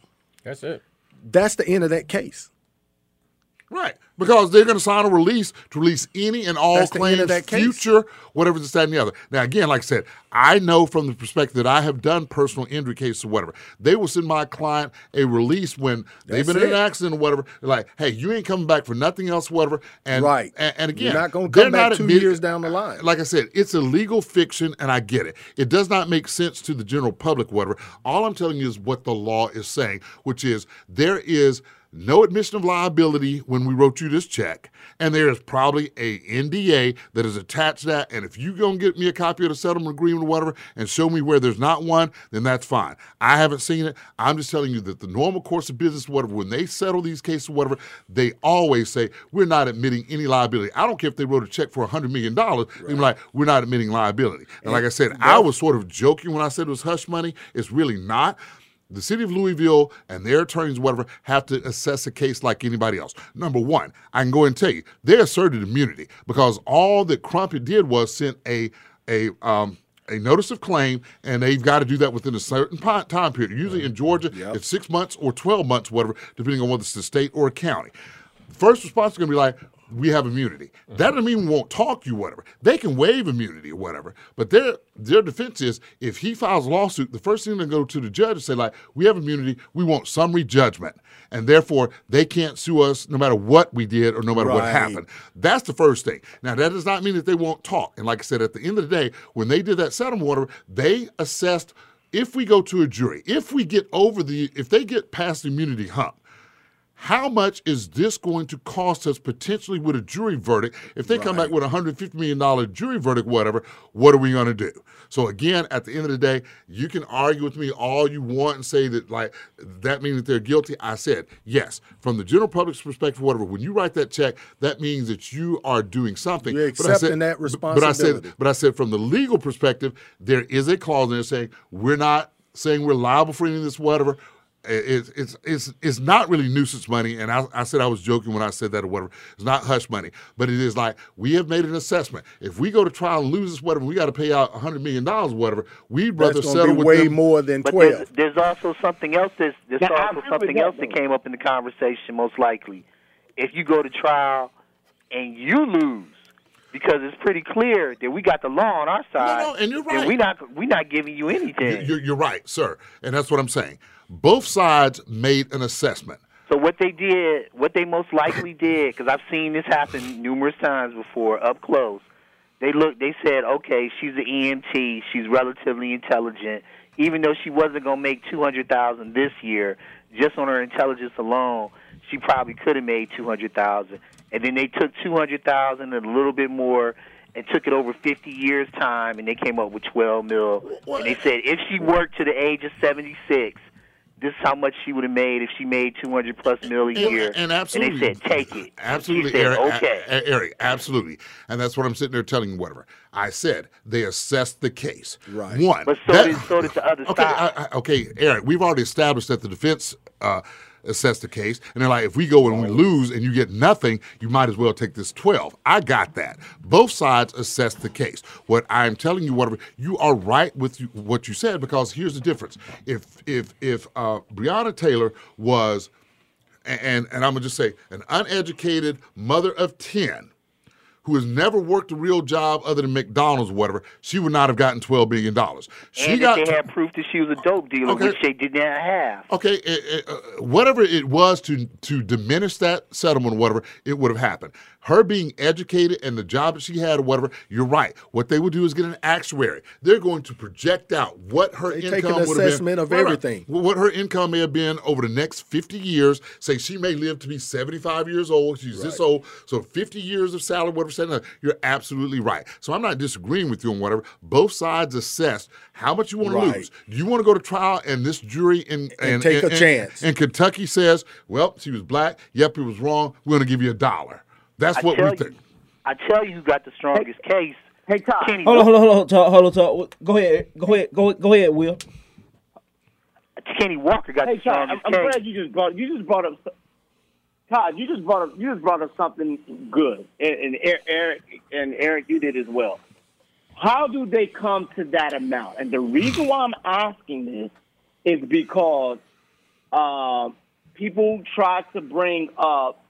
That's it. that's the end of that case. Right. Because they're going to sign a release to release any and all That's claims, future, whatever this, that, and the other. Now, again, like I said, I know from the perspective that I have done personal injury cases or whatever. They will send my client a release when they've That's been in an accident or whatever. They're like, hey, you ain't coming back for nothing else, whatever. And, Right. And, and again, You're not gonna they're come back not two admitting- years down the line. Like I said, it's a legal fiction, and I get it. It does not make sense to the general public, whatever. All I'm telling you is what the law is saying, which is there is no admission of liability when we wrote you this check, and there is probably a NDA that is attached to that. And if you gonna get me a copy of the settlement agreement or whatever, and show me where there's not one, then that's fine. I haven't seen it. I'm just telling you that the normal course of business, whatever, when they settle these cases, whatever, they always say we're not admitting any liability. I don't care if they wrote a check for hundred million dollars. They're like, we're not admitting liability. And like I said, I was sort of joking when I said it was hush money. It's really not. The city of Louisville and their attorneys, whatever, have to assess a case like anybody else. Number one, I can go and tell you, they asserted immunity because all that Crumpet did was send a a um, a notice of claim, and they've got to do that within a certain time period. Usually in Georgia, it's six months or 12 months, whatever, depending on whether it's the state or a county. First response is going to be like, we have immunity. That doesn't mean we won't talk you, whatever. They can waive immunity or whatever. But their their defense is if he files a lawsuit, the first thing they go to the judge and say, like, we have immunity, we want summary judgment. And therefore, they can't sue us no matter what we did or no matter what happened. That's the first thing. Now, that does not mean that they won't talk. And like I said, at the end of the day, when they did that settlement order, they assessed if we go to a jury, if we get over the, if they get past the immunity hump, how much is this going to cost us potentially with a jury verdict? If they come back with a $150 million jury verdict, whatever, what are we going to do? So, again, at the end of the day, you can argue with me all you want and say that, like, that means that they're guilty. I said, yes, from the general public's perspective, whatever, when you write that check, that means that you are doing something. You're But I said- accepting that But I said, but I said, from the legal perspective, there is a clause in there saying we're not saying we're liable for any of this, whatever. It's it's it's it's not really nuisance money, and I, I said I was joking when I said that or whatever. It's not hush money, but it is like we have made an assessment. If we go to trial and lose this, whatever, we got to pay out hundred million dollars, whatever. We'd rather That's gonna settle be with way them. more than But twelve. there's, there's also something else. There's, there's Now, also something that, else that came up in the conversation. Most likely, if you go to trial and you lose, because it's pretty clear that we got the law on our side. no, no, and you're then right. we not we not giving you anything. You're, you're right, sir, and that's what I'm saying. Both sides made an assessment. So what they did, what they most likely *coughs* did, because I've seen this happen numerous times before, up close. They looked. They said, "Okay, she's an EMT. She's relatively intelligent. Even though she wasn't going to make two hundred thousand this year, just on her intelligence alone, she probably could have made two hundred thousand. And then they took two hundred thousand and a little bit more." And took it over 50 years' time, and they came up with 12 mil. And they said if she worked to the age of 76, this is how much she would have made if she made 200 plus mil a year. and absolutely. they said, take it. *laughs* Absolutely, She said, Eric. a- okay. a- Eric, absolutely. And that's what I'm sitting there telling you, whatever. I said they assessed the case. Right. One. But so that- did so did the other *laughs* okay, side. I, I, okay, Eric, we've already established that the defense uh, assessed the case. And they're like, if we go and we lose and you get nothing, you might as well take this 12. I got that. Both sides assess the case. What I'm telling you, whatever, you are right with what you said because here's the difference. If, if, if uh, Breonna Taylor was and and I'm gonna just say an uneducated mother of ten who has never worked a real job other than McDonald's or whatever, she would not have gotten twelve billion dollars. She and got they had proof that she was a dope dealer, Okay. which they did not have. okay, eh, eh, uh, whatever it was to to diminish that settlement or whatever, it would have happened. Her being educated and the job that she had or whatever, you're right. What they would do is get an actuary. They're going to project out what her They income would have been. assessment of Right, right. everything. what her income may have been over the next 50 years. Say she may live to be 75 years old. She's this old. So 50 years of salary, whatever. Saying you're absolutely right. So I'm not disagreeing with you on whatever. Both sides assess how much you want Right. to lose. Do you want to go to trial and this jury in And take a chance. And Kentucky says, well, she was black. Yep, it was wrong. We're going to give you a dollar. That's I what tell we you, think. I tell you, who got the strongest case. Hey, Todd. Kenny, Hold on, hold on, hold on, Todd, hold on, Todd. Go ahead, go ahead, go, go ahead, Will. Kenny Walker got Hey, the Todd, I'm, strongest I'm glad you just brought you just brought up. Todd, you just brought up you just brought up something good, and, and Er- Eric and Eric, you did as well. How do they come to that amount? And the reason why I'm asking this is because um, people try to bring up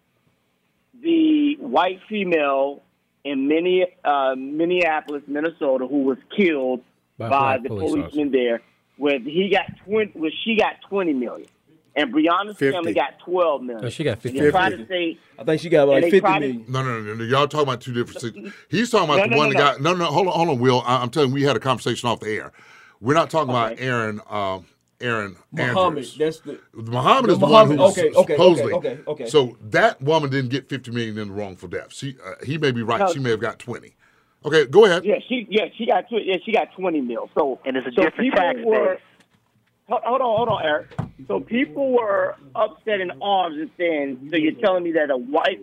the white female in Minne, uh, Minneapolis, Minnesota, who was killed By by, the police policeman there, where he got twenty, where she got twenty million, and Breonna's 50. family got twelve million. No, she got And they try 50. to say I think she got And like they fifty to- No, no, no, no. Y'all talking about two different things. *laughs* He's talking about No, the no, one no, that got. No, no, hold on, hold on, Will. I, I'm telling you, we had a conversation off the air. We're not talking about Aaron. Um, Aaron Muhammad, Andrews. that's the Muhammad the is the one who's okay, okay, supposedly. okay, okay, okay. So that woman didn't get 50 million in the wrongful death. She, uh, he may be right. No. She may have got 20. Okay, go ahead. yeah, she yeah she got tw- yeah she got twenty mil. So And it's a so different people tax were. Hold, hold on, hold on, Eric. So people were upset in arms and saying, "So you're telling me that a white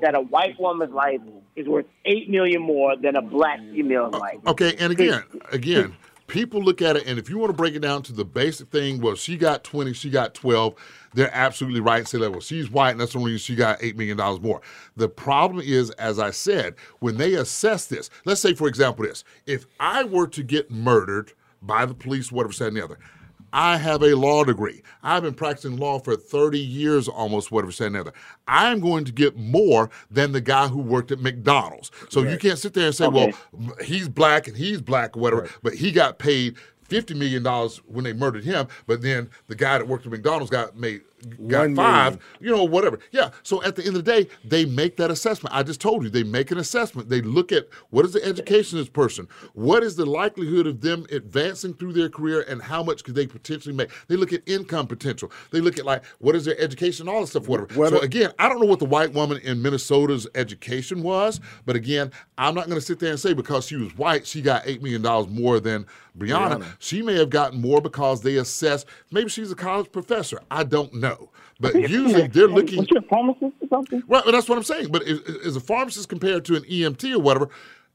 that a white woman's life is worth eight million more than a black female's life?" Okay, and again, again, people look at it, and if you want to break it down to the basic thing, well, she got 20, she got 12, they're absolutely right. Say that, well, she's white, and that's the reason she got $8 million more. The problem is, as I said, when they assess this, let's say, for example, this if I were to get murdered by the police, whatever, said and the other, I have a law degree. I've been practicing law for 30 years almost, whatever, said and the other. I'm going to get more than the guy who worked at McDonald's. So you can't sit there and say, Okay. well, he's black and he's black or whatever, but he got paid fifty million dollars when they murdered him, but then the guy that worked at McDonald's got made got One five. You know, whatever. Yeah. So at the end of the day, they make that assessment. I just told you they make an assessment. They look at what is the education of this person, what is the likelihood of them advancing through their career, and how much could they potentially make. They look at income potential. They look at like what is their education, all this stuff, whatever. So again, I don't know what the white woman in Minnesota's education was, but again, I'm not going to sit there and say because she was white, she got eight million dollars more than Breonna. Breonna. She may have gotten more because they assess. Maybe she's a college professor. I don't know, but usually they're looking. Was you a pharmacist or something? Well, that's what I'm saying. But is, is a pharmacist compared to an EMT or whatever?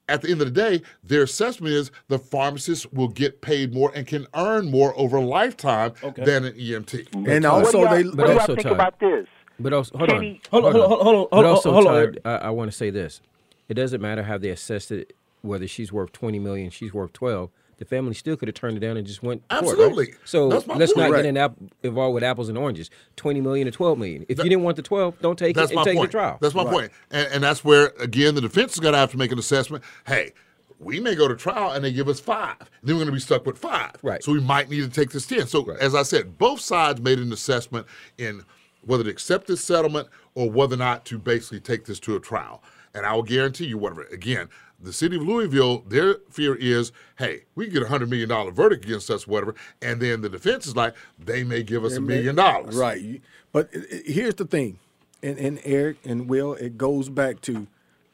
At the end of the day, their assessment is the pharmacist will get paid more and can earn more over a lifetime than an EMT. And also what do y'all, what do y'all think Todd, about this? But also, hold on, Kenny- Hold on, hold on, hold on, hold But on, also, hold on, Todd, I, I want to say this: it doesn't matter how they assess it, whether she's worth twenty million, she's worth twelve. The family still could have turned it down and just went. for it, right? Absolutely. So let's point. not Right. get in app- involved with apples and oranges. Twenty million or twelve million. If you didn't want the twelve, don't take That's it my take point. the trial. That's my point. And, and that's where again the defense is going to have to make an assessment. Hey, we may go to trial and they give us five. Then we're going to be stuck with five. Right. So we might need to take this ten. So as I said, both sides made an assessment in whether to accept this settlement or whether or not to basically take this to a trial. And I will guarantee you, whatever. Again, the city of Louisville, their fear is, hey, we can get a hundred million dollar verdict against us, whatever. And then the defense is like, they may give us a million dollars. Right. But i- i- here's the thing, and, and Eric and Will, it goes back to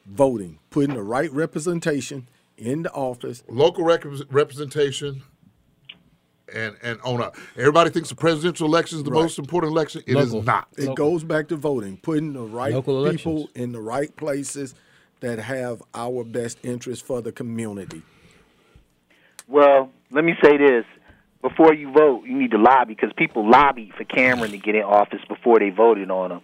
voting, putting the right representation in the office. local rec- representation and and on up. Everybody thinks the presidential election is the Right. most important election. It is Local. not. It goes back to voting, putting the right Local people elections. in the right places that have our best interest for the community. Well, let me say this. Before you vote, you need to lobby because people lobbied for Cameron to get in office before they voted on him.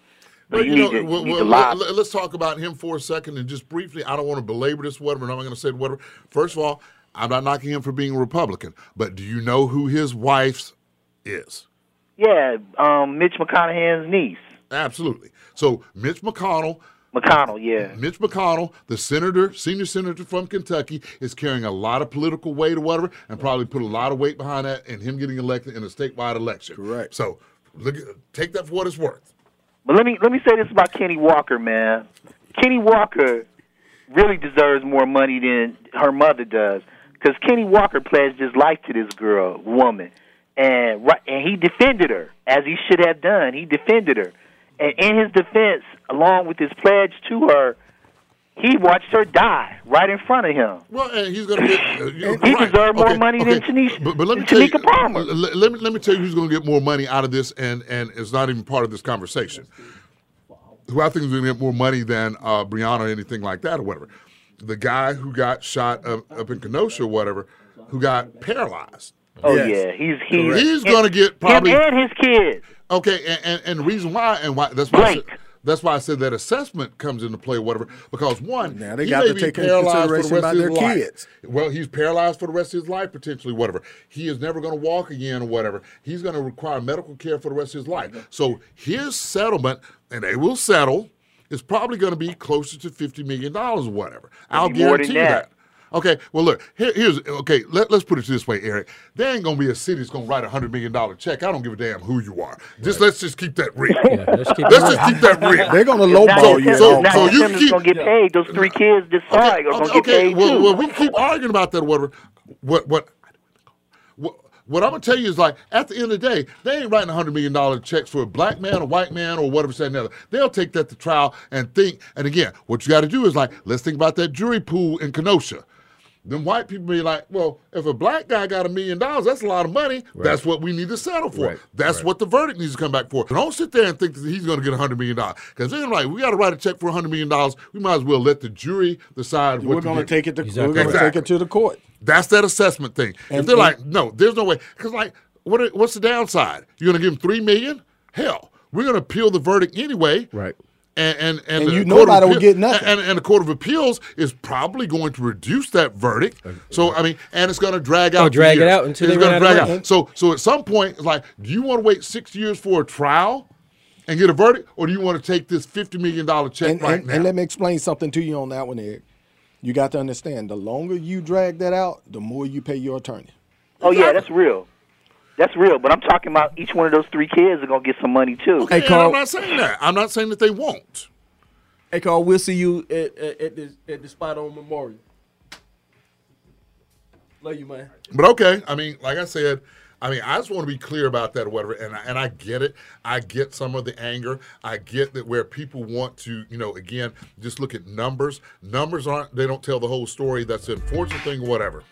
But Well, you, you need know, to, well, need well, to lobby. let, us talk about him for a second and just briefly. I don't want to belabor this, whatever. and I'm not going to say whatever. First of all, I'm not knocking him for being a Republican, but do you know who his wife's is? yeah, um, Mitch McConaughey's niece, Absolutely. So Mitch McConnell McConnell. Yeah, Mitch McConnell, the senator, senior senator from Kentucky, is carrying a lot of political weight or whatever, and probably put a lot of weight behind that and him getting elected in a statewide election. Correct. So look, take that for what it's worth. but let me let me say this about Kenny Walker, man. Kenny Walker really deserves more money than her mother does because Kenny Walker pledged his life to this girl, woman, and right, and he defended her as he should have done. He defended her, and in his defense, along with his pledge to her, he watched her die right in front of him. Well, and he's going to get. Uh, he right. deserved more Okay, money than okay. Tanisha- But, but let me than tell you, Palmer. Let, let me let me tell you who's going to get more money out of this, and and it's not even part of this conversation. Who I think is going to get more money than uh, Breonna or anything like that or whatever. The guy who got shot up, up in Kenosha or whatever, who got paralyzed. Oh Yes. yeah, he's he's He's going to get probably him and his kids. Okay, and, and, and the reason why, and why that's why I said, that's why I said that assessment comes into play, whatever. Because one, Now they he got may to be take into paralyzed for the rest about of their his life. kids. Well, he's paralyzed for the rest of his life, potentially, whatever. He is never going to walk again, or whatever. He's going to require medical care for the rest of his life. So his settlement, and they will settle, is probably going to be closer to fifty million dollars or whatever. I'll be more than guarantee you that. that. Okay, well look, here, here's okay. Let, let's put it this way, Eric. There ain't gonna be a city that's gonna write a hundred million dollar check. I don't give a damn who you are. Just let's just keep that real. Yeah, let's keep let's just keep that real. *laughs* They're going to Not lowball just you. him, at not so you keep- gonna get paid. Those three kids this side are gonna get paid well, too. well, we can keep arguing about that. Whatever. What what what. What I'm gonna tell you is like at the end of the day, they ain't writing hundred million dollar checks for a black man, a white man, or whatever. Said another. They'll take that to trial and think. And again, what you got to do is like, let's think about that jury pool in Kenosha. Then white people be like, well, if a black guy got a million dollars, that's a lot of money. That's what we need to settle for. Right, That's right. what the verdict needs to come back for. Don't sit there and think that he's going to get a $100 million. Because they're like, we got to write a check for a $100 million. We might as well let the jury decide We're going to get. take it to Exactly. we're going to take it to the court. That's that assessment thing. if And- they're and- like, no, there's no way. Because, like, what, are- what's the downside? You're going to give them 3 million? Hell, we're going to appeal the verdict anyway. Right. And and and, And the you Court of nobody will get nothing. And, and the Court of Appeals is probably going to reduce that verdict. So I mean, and it's going to drag oh, out. Oh, for drag it out until it's gonna drag money. out. So so at some point, it's like, do you want to wait six years for a trial and get a verdict, or do you want to take this fifty million dollar check And, right and, now? and let me explain something to you on that one, Eric. You got to understand the longer you drag that out, the more you pay your attorney. Oh yeah, that's real. That's real. But I'm talking about each one of those three kids are gonna get some money too. Hey, Carl. I'm not saying that. I'm not saying that they won't. Hey, Carl, we'll see you at, at, at, the, at the spot on Memorial. Love you, man. But okay, I mean, like I said, I mean, I just want to be clear about that or whatever. And I, and I get it. I get some of the anger. I get that where people want to, you know, again, just look at numbers. Numbers aren't. They don't tell the whole story. That's the unfortunate thing. Or whatever.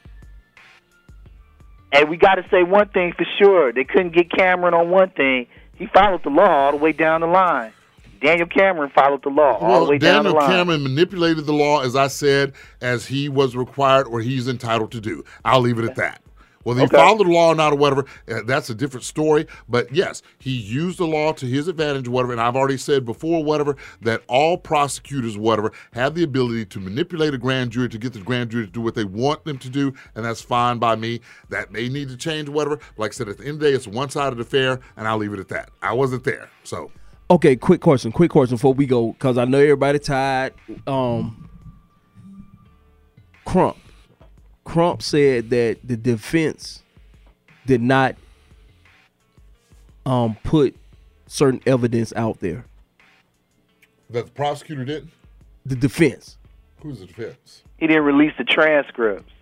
And we got to say one thing for sure: they couldn't get Cameron on one thing. He followed the law all the way down the line. Daniel Cameron followed the law all the way down the line. Daniel. Cameron manipulated the law, as I said, as he was required or he's entitled to do. I'll leave it at that. Whether he Okay. followed the law or not or whatever, uh, that's a different story. But yes, he used the law to his advantage or whatever. And I've already said before, whatever, that all prosecutors, whatever, have the ability to manipulate a grand jury to get the grand jury to do what they want them to do. And that's fine by me. That may need to change, whatever. Like I said, at the end of the day, it's a one sided affair. And I'll leave it at that. I wasn't there. So. Okay, quick question, quick question before we go, because I know everybody tired. Um, Crump, Crump said that the defense did not um put certain evidence out there. That the prosecutor didn't? The defense. Who's the defense? He didn't release the transcripts.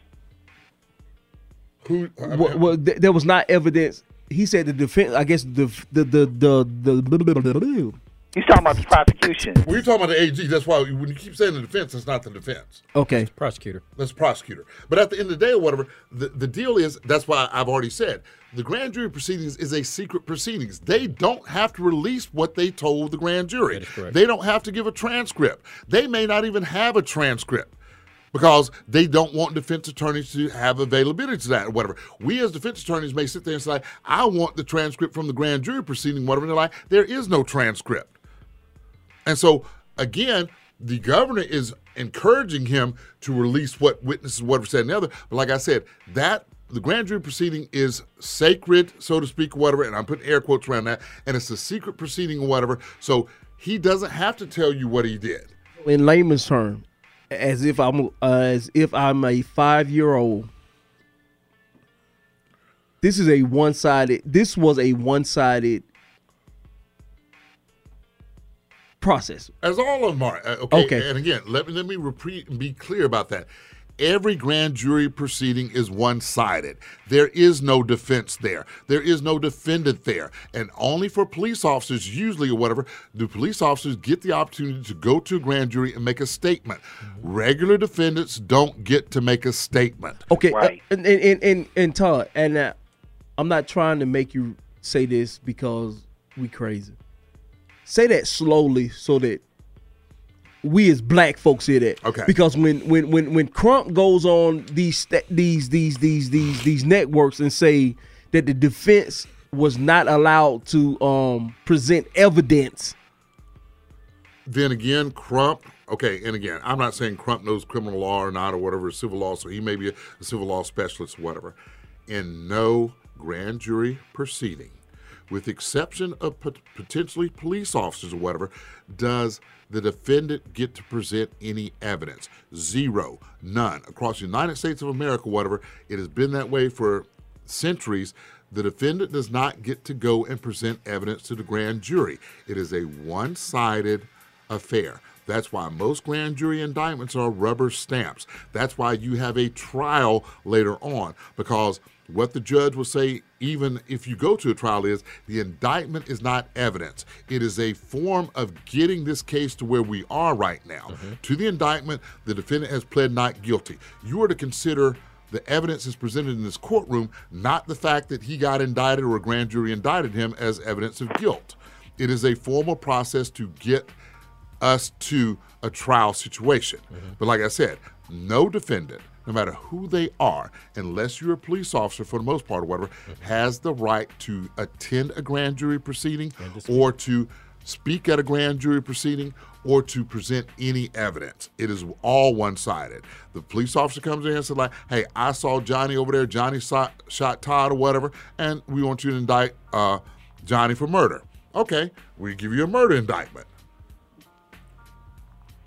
Who? well, well th- there was not evidence. He said the defense. I guess the the the the the. He's talking about the prosecution. Well, you're talking about the AG. That's why when you keep saying the defense, it's not the defense. Okay. It's prosecutor. That's prosecutor. But at the end of the day, or whatever, the, the deal is that's why I've already said the grand jury proceedings is a secret proceedings. They don't have to release what they told the grand jury. They don't have to give a transcript. They may not even have a transcript. Because they don't want defense attorneys to have availability to that or whatever. We as defense attorneys may sit there and say, I want the transcript from the grand jury proceeding, whatever. And they're like, there is no transcript. And so, again, the governor is encouraging him to release what witnesses, whatever said and the other. But like I said, that the grand jury proceeding is sacred, so to speak, whatever. And I'm putting air quotes around that. And it's a secret proceeding or whatever. So he doesn't have to tell you what he did. in layman's term, as if I'm uh, as if I'm a five year old. This is a one sided. This was a one sided process. As all of them are. Uh, okay. Okay. And again, let me let me repeat and be clear about that. Every grand jury proceeding is one sided. There is no defense there. There is no defendant there. And only for police officers, usually or whatever, do police officers get the opportunity to go to a grand jury and make a statement. Regular defendants don't get to make a statement. Okay, uh, and, and, and and and Todd, and uh, I'm not trying to make you say this because we crazy. Say that slowly so that we as black folks hear that. Okay. Because when when when when Crump goes on these these these these these these networks and say that the defense was not allowed to um present evidence. Then again, Crump. Okay, and again, I'm not saying Crump knows criminal law or not or whatever, civil law, so he may be a, civil law specialist or whatever. In no grand jury proceeding, with exception of pot- potentially police officers or whatever, does the defendant get to present any evidence. Zero, none. Across the United States of America, whatever, it has been that way for centuries. The defendant does not get to go and present evidence to the grand jury. It is a one sided affair. That's why most grand jury indictments are rubber stamps. That's why you have a trial later on because what the judge will say, even if you go to a trial, is the indictment is not evidence. It is a form of getting this case to where we are right now. Mm-hmm. To the indictment, the defendant has pled not guilty. You are to consider the evidence is presented in this courtroom, not the fact that he got indicted or a grand jury indicted him as evidence of guilt. It is a formal process to get us to a trial situation. Mm-hmm. But like I said, no defendant, no matter who they are, unless you're a police officer for the most part or whatever, has the right to attend a grand jury proceeding or to speak at a grand jury proceeding or to present any evidence. It is all one sided. The police officer comes in and says, like, hey, I saw Johnny over there, Johnny shot, shot Todd or whatever, and we want you to indict uh, Johnny for murder. Okay, we give you a murder indictment.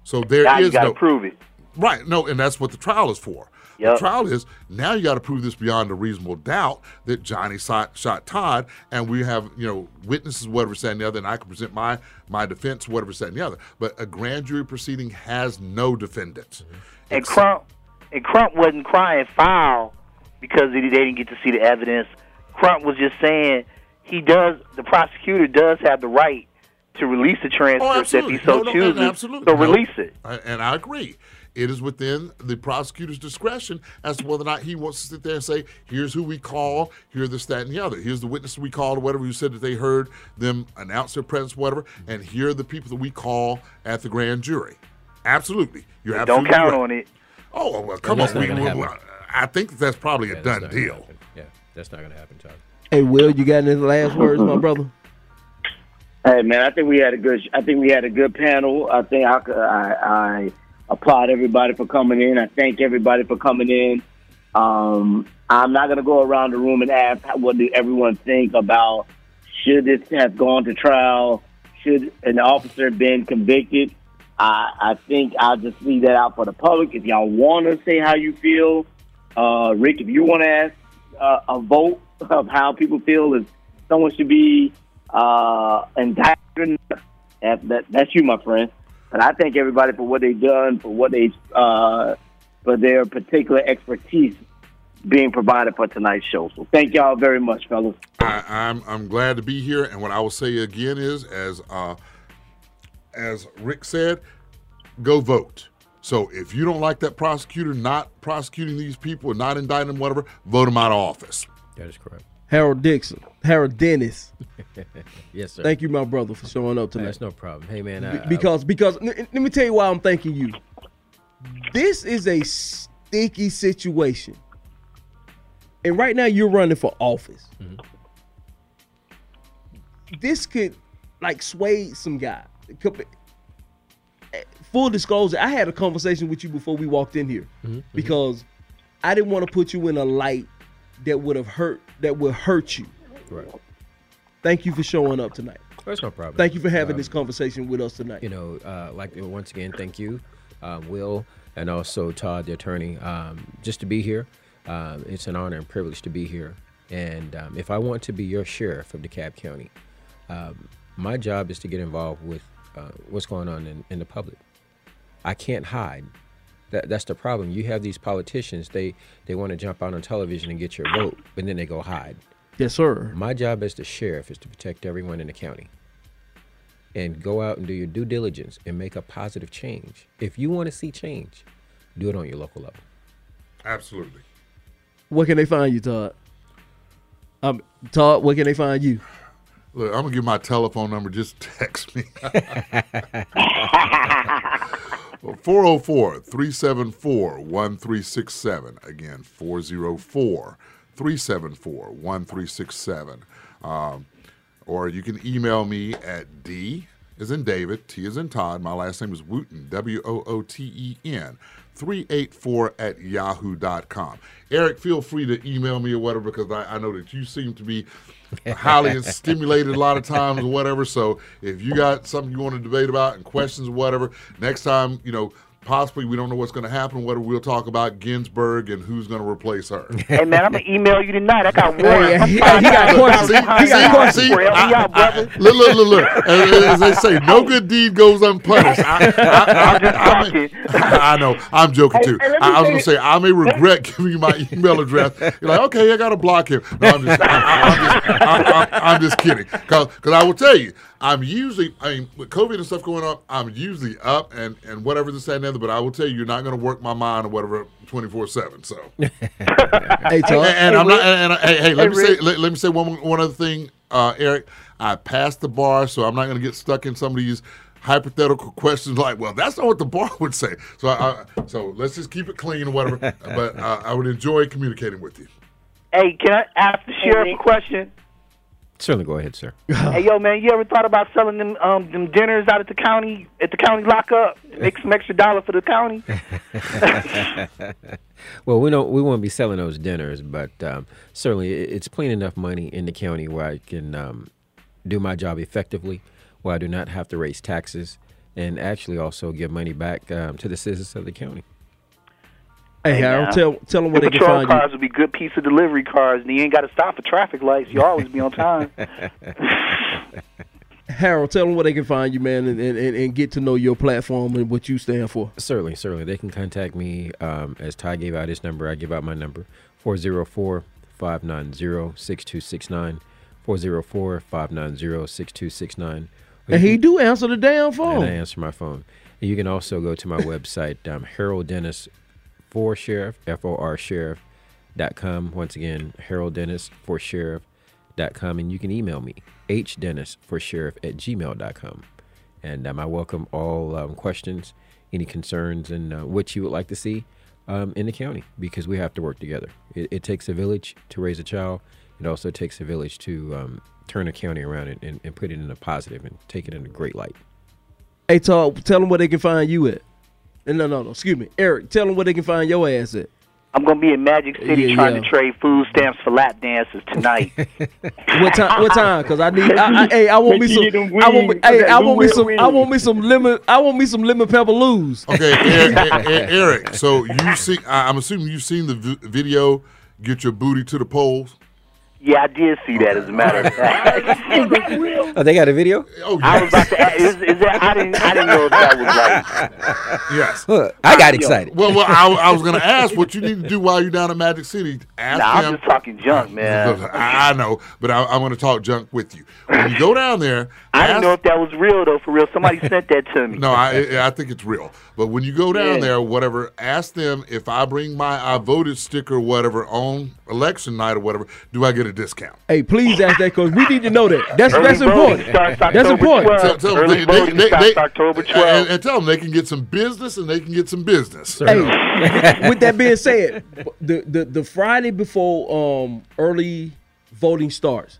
So there is Now you gotta no prove it. Right. No, and that's what the trial is for. The trial is now you got to prove this beyond a reasonable doubt that Johnny shot, shot Todd, and we have you know witnesses, whatever said and the other, and I can present my my defense, whatever said and the other. But a grand jury proceeding has no defendants. And Crump, and Crump wasn't crying foul because they, didn't get to see the evidence. Crump was just saying he does. The prosecutor does have the right to release the transcript if oh, he so Oh, No, no, chooses. and absolutely. So release it. I- And I agree. It is within the prosecutor's discretion as to whether or not he wants to sit there and say, here's who we call, here's this, that, and the other. Here's the witness we called, or whatever, who said that they heard them announce their presence, whatever, and here are the people that we call at the grand jury. Absolutely. You're Yeah, don't count right. on it. Oh, well, come on. We, we- I think that that's probably Yeah, a that's done deal. Yeah, that's not going to happen, Todd. Hey, Will, you got any last mm-hmm. words, my brother? Hey man, I think we had a good. I think we had a good panel. I think I, I, I applaud everybody for coming in. I thank everybody for coming in. Um, I'm not going to go around the room and ask what do everyone think about should this have gone to trial? Should an officer been convicted? I, I think I'll just leave that out for the public. If y'all want to say how you feel, uh, Rick, if you want to ask uh, a vote of how people feel if someone should be uh, indicted, that, that, that's you, my friend. But I thank everybody for what they've done, for what they, uh, for their particular expertise being provided for tonight's show. So thank y'all very much, fellas. I, I'm I'm glad to be here, and what I will say again is, as uh, as Rick said, go vote. So if you don't like that prosecutor not prosecuting these people and not indicting them, whatever, vote them out of office. That is correct. Harold Dixon, Harold Dennis. *laughs* Yes, sir. Thank you, my brother, for showing up tonight. That's no problem. Hey, man. I, because because n- n- let me tell you why I'm thanking you. This is a sticky situation, and right now you're running for office. This could like sway some guy. Could eh, Full disclosure, I had a conversation with you before we walked in here because I didn't want to put you in a light that would have hurt that would hurt you. Right. Thank you for showing up tonight. That's no problem. Thank you for having Um, this conversation with us tonight. You know, uh, like once again, thank you, um, Will, and also Todd, the attorney, um, just to be here. Um, it's an honor and privilege to be here. And um, if I want to be your sheriff of DeKalb County, um, my job is to get involved with uh, what's going on in, in the public. I can't hide. That, that's the problem. You have these politicians; they they want to jump out on television and get your vote, but then they go hide. Yes, sir. My job as the sheriff is to protect everyone in the county and go out and do your due diligence and make a positive change. If you want to see change, do it on your local level. Absolutely. Where can they find you, Todd? Um, Todd, where can they find you? Look, I'm gonna give my telephone number. Just *laughs* text me. *laughs* *laughs* 404 374 1367. Again, 404 374 1367. Um, Or you can email me at D is in David, T is in Todd. My last name is Wooten, W O O T E N, 384 at yahoo.com. Eric, feel free to email me or whatever because I, I know that you seem to be highly stimulated a lot of times or whatever. So if you got something you want to debate about and questions or whatever, next time, you know, possibly we don't know what's going to happen, whether we'll talk about Ginsburg and who's going to replace her. Hey man, I'm gonna email you tonight. I got *laughs* one. Hey, he- he got questions. He got questions. See, I- I- look, look, look, look. *laughs* As, as they say, no good deed goes unpunished. I, I, I, may- *laughs* I know. I'm joking too. Hey, hey, I, was going to say, I may regret giving you my email address. You're like, okay, I got to block him. No, I'm just, I, I, I'm just, I'm just kidding. Because I will tell you, I'm usually, I mean, with COVID and stuff going on, I'm usually up and, and whatever this, that, and the other. But I will tell you, you're not going to work my mind or whatever 24 7. So. *laughs* Hey, And, Todd. and I'm not. And, and, hey, hey, let Hey, me say. Let, let me say one one other thing, uh, Eric. I passed the bar, so I'm not going to get stuck in some of these hypothetical questions like, "Well, that's not what the bar *laughs* would say." So, I, I, so let's just keep it clean or whatever. *laughs* but uh, I would enjoy communicating with you. Hey, can I ask the sheriff a question? Certainly, go ahead, sir. *laughs* hey, yo, man, you ever thought about selling them um them dinners out at the county at the county lockup? Make some extra dollar for the county. *laughs* well, we don't we won't be selling those dinners, but um, certainly it's plenty enough money in the county where I can um, do my job effectively, where I do not have to raise taxes, and actually also give money back um, to the citizens of the county. Hey, Harold, now. tell tell them where Your they can patrol find cars would be good piece of delivery cars, and you ain't got to stop for traffic lights. You always be on time. *laughs* *laughs* Harold, tell them where they can find you, man, and, and, and, and get to know your platform and what you stand for. Certainly, certainly. They can contact me um, as Ty gave out his number. I give out my number 404 590 6269. 404 590 6269. And he do answer the damn And phone. I answer my phone. And you can also go to my *laughs* website, um, Harold Dennis for Sheriff, F O R Sheriff dot com. Once again, Harold Dennis for Sheriff dot com. And you can email me, H Dennis for Sheriff at gmail dot com. And um, I welcome all um, questions, any concerns, and uh, what you would like to see um, in the county because we have to work together. It, it takes a village to raise a child. It also takes a village to um, turn a county around and, and, and put it in a positive and take it in a great light. Hey, Todd, tell them where they can find you at. And No, no, no. Excuse me, Eric. Tell them where they can find your ass at. I'm gonna be in Magic City Yeah, trying yeah. to trade food stamps for lap dances tonight. *laughs* What time? What time? Because I need. I, I, hey, I want me Make some. you get them I want. Me, wings hey, I want me Louis some. I wings. want me some lemon. I want me some lemon pepper loos. Okay, *laughs* Eric, Eric. So you see, I- I'm assuming you've seen the vi- video. Get your booty to the polls. Yeah, I did see that. As a matter of fact, *laughs* Oh, they got a video? Oh, I was about to. Ask, is, is that? I didn't. I didn't know if that was right. Yes. Look, I got excited. Well, well, I, I was going to ask what you need to do while you're down in Magic City. Ask Nah, I'm them. just talking junk, man. I I know, but I, I'm going to talk junk with you. When you go down there, I didn't know if that was real though. For real, somebody sent that to me. No, I I think it's real. But when you go down Yeah. there, whatever, ask them if I bring my I voted sticker, or whatever, on election night or whatever, do I get a discount? Hey, please ask that because we need to know that. That's Early that's important. That's important. 12th. Tell- tell them Early they- they- voting they- starts they- October 12th. and tell them they can get some business and they can get some business. Hey, *laughs* with that being said, the, the the Friday before um early voting starts,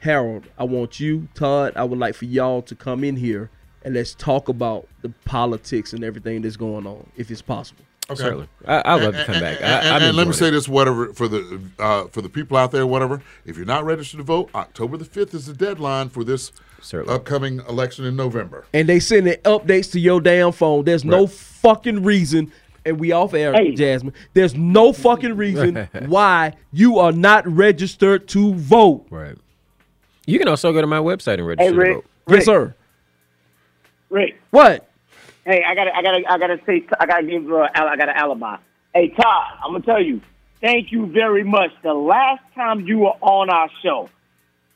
Harold, I want you, Todd, I would like for y'all to come in here and let's talk about the politics and everything that's going on, if it's possible. Okay. Certainly. I, I love to come And- back. And, I, and- and let me say it. this, whatever for the uh, for the people out there, whatever. If you're not registered to vote, October the fifth is the deadline for this upcoming election in November. And they sending updates to your damn phone. There's no fucking reason, and we off air, Hey. Jasmine. There's no fucking reason *laughs* why you are not registered to vote. Right. You can also go to my website and register to Rick. vote. Yes, sir. Rick. What? Hey, I gotta, I gotta, I gotta say, I gotta give, uh, I got an alibi. Hey, Todd, I'm gonna tell you, thank you very much. The last time you were on our show,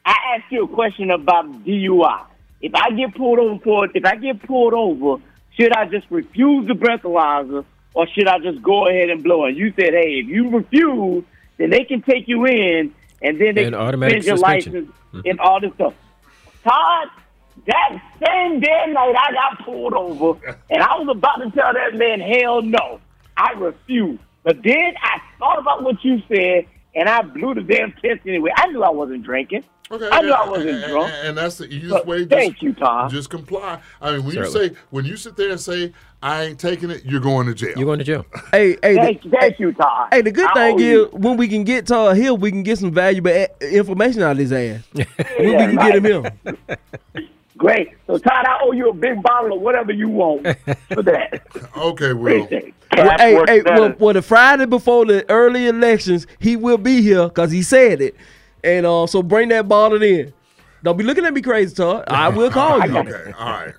I asked you a question about DUI. If I get pulled over for, if I get pulled over, should I just refuse the breathalyzer or should I just go ahead and blow it? You said, hey, if you refuse, then they can take you in and then they And can suspend your license and all this stuff. Todd, that same damn night I got pulled over, and I was about to tell that man, hell no, I refuse. But then I thought about what you said, and I blew the damn test anyway. I knew I wasn't drinking. Okay, I knew yeah, I wasn't and, drunk. and- and that's the easiest But way. Just, thank you, Tom. Just comply. I mean, when you say when you sit there and say I ain't taking it, you're going to jail. You're going to jail. *laughs* Hey, hey, the, Thank, thank you, Todd. hey, the good I thing owe you. is when we can get Todd Hill, we can get some valuable information out of his ass. *laughs* when we Yeah, can get him right. here. *laughs* Great. So, Todd, I owe you a big bottle of whatever you want *laughs* for that. Okay, Will. Appreciate. Well, Cash hey, hey, well, well, the Friday before the early elections, he will be here because he said it. And uh, so bring that bottle in. Don't be looking at me crazy, Todd. I will *laughs* call you. Okay, all right.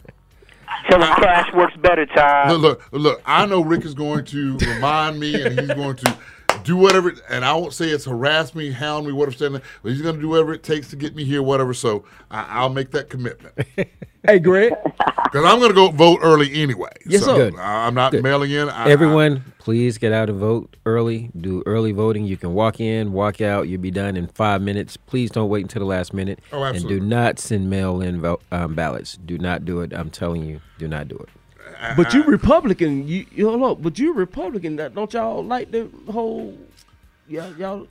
Tell him cash works better, Todd. Look, look, look. I know Rick is going to remind me, and he's going to do whatever. And I won't say it's harass me, hound me, whatever. Saying, but he's going to do whatever it takes to get me here, whatever. So I, I'll make that commitment *laughs* Hey, Greg. because I'm going to go vote early anyway. Yes, so sir. Good. I- I'm not Good. mailing in. I, Everyone, please get out and vote early. Do early voting. You can walk in, walk out. You'll be done in five minutes. Please don't wait until the last minute. Oh, absolutely. and do not send mail-in vo- um, ballots. Do not do it. I'm telling you, do not do it. But you Republican, you, you hold up. But you Republican, that don't y'all like the whole, y'all, y'all.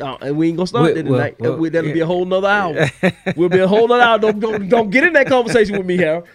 uh, and we ain't gonna start Well, that tonight. well, We- That'll be a whole nother hour. *laughs* we'll be a whole nother hour. Don't, don't, don't get in that conversation with me, Harold.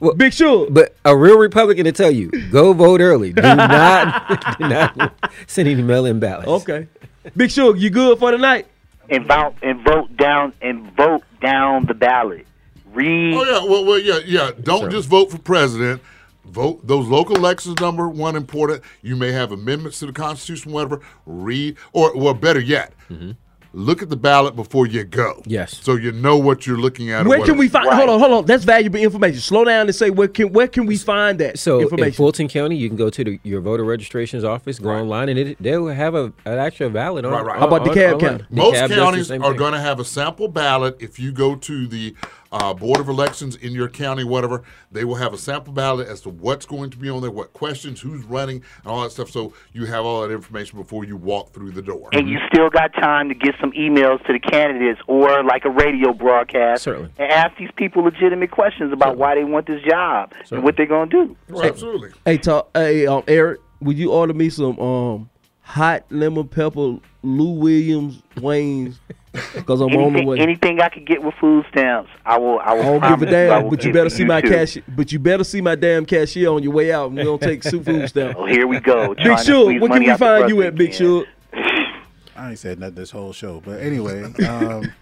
Well, Big Sure. But a real Republican to tell you, go vote early. Do not, *laughs* do not send any mail-in ballots. Okay. Big Sure, you good for tonight? and vote and vote down and vote down the ballot. Read. Oh yeah, well, well, yeah, yeah. Don't Sure. just vote for president. vote those local elections. Number one, important. You may have amendments to the Constitution, whatever. Read, or well, better yet, mm-hmm. look at the ballot before you go. Yes. So you know what you're looking at. Where can we find? Hold on, hold on. That's valuable information. Slow down and say where can where can we find that So in information? Fulton County, you can go to the, your voter registrations office, go online, and it, they'll have a, an actual ballot on. Right, right. on- How about on- DeKalb online. County? Most DeKalb counties are going to have a sample ballot. If you go to the uh, Board of Elections in your county, whatever, they will have a sample ballot as to what's going to be on there, what questions, who's running, and all that stuff. So you have all that information before you walk through the door. And you still got time to get some emails to the candidates or like a radio broadcast Certainly. and ask these people legitimate questions about why they want this job and what they're going to do. Well, absolutely. Hey, talk, hey, um, Eric, would you order me some um hot lemon pepper Lou Williams Wayne's? *laughs* Because I'm on the Anything, way. anything I could get with food stamps, I will. I will. I don't give promise a damn, but you better to see my too. cash. But you better see my damn cashier on your way out, and we don't take soup food stamps. *laughs* Oh, here we go. Big trying to Shug, squeeze where can we find you at, Big can. Shug? *laughs* I ain't said nothing this whole show, but anyway, um,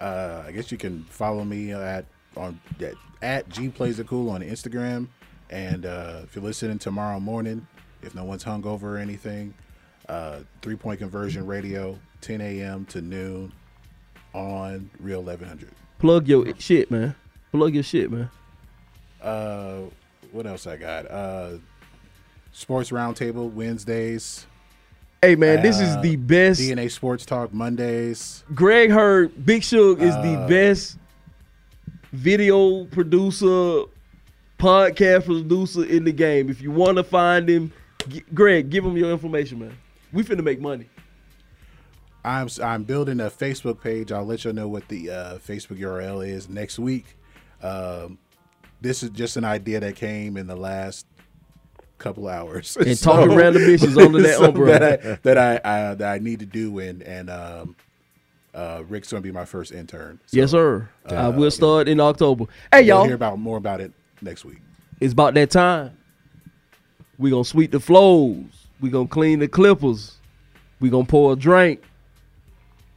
uh, I guess you can follow me at on at, at G Plays It Cool on Instagram, and uh, if you're listening tomorrow morning, if no one's hungover or anything, uh, Three Point Conversion Radio, 10 a.m. to noon on Real 1100. Plug your shit, man. Plug your shit, man. Uh, what else I got? Uh, Sports Roundtable Wednesdays. Hey, man, this is Uh, the best. DNA Sports Talk Mondays. Greg heard Big Shug is the Uh, best video producer, podcast producer in the game. If you want to find him, Greg, give him your information, man. We finna make money. I'm I'm building a Facebook page. I'll let you know what the uh, Facebook URL is next week. Um, this is just an idea that came in the last couple hours. And *laughs* talking random issues under that *laughs* umbrella. that I that I, I that I need to do, and and um, uh, Rick's gonna be my first intern. So, yes, sir. I uh, will start in October. Hey, y'all. hear about more about it next week. It's about that time. We gonna sweep the flows. We gonna clean the clippers. We gonna pour a drink.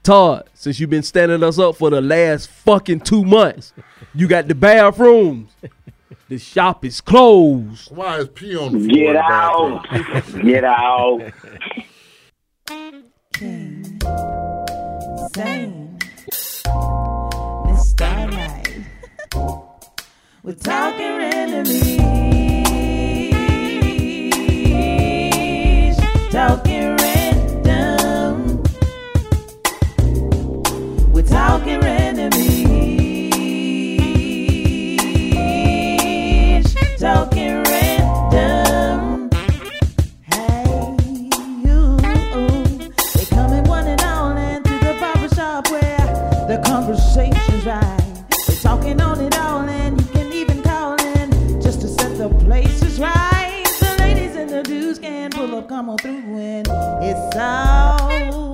Todd, since you've been standing us up for the last fucking two months, you got the bathrooms. The shop is closed. Why is pee on the floor? Get the out. Get out. Same. Miss Starlight. We're talking enemies. Talking talking enemies. Talking random. Hey, you. They come one and all the barber shop where the conversation's right. They're talking on it all and you can even call in just to set the right. The ladies and the dudes can pull up, come on through and it's all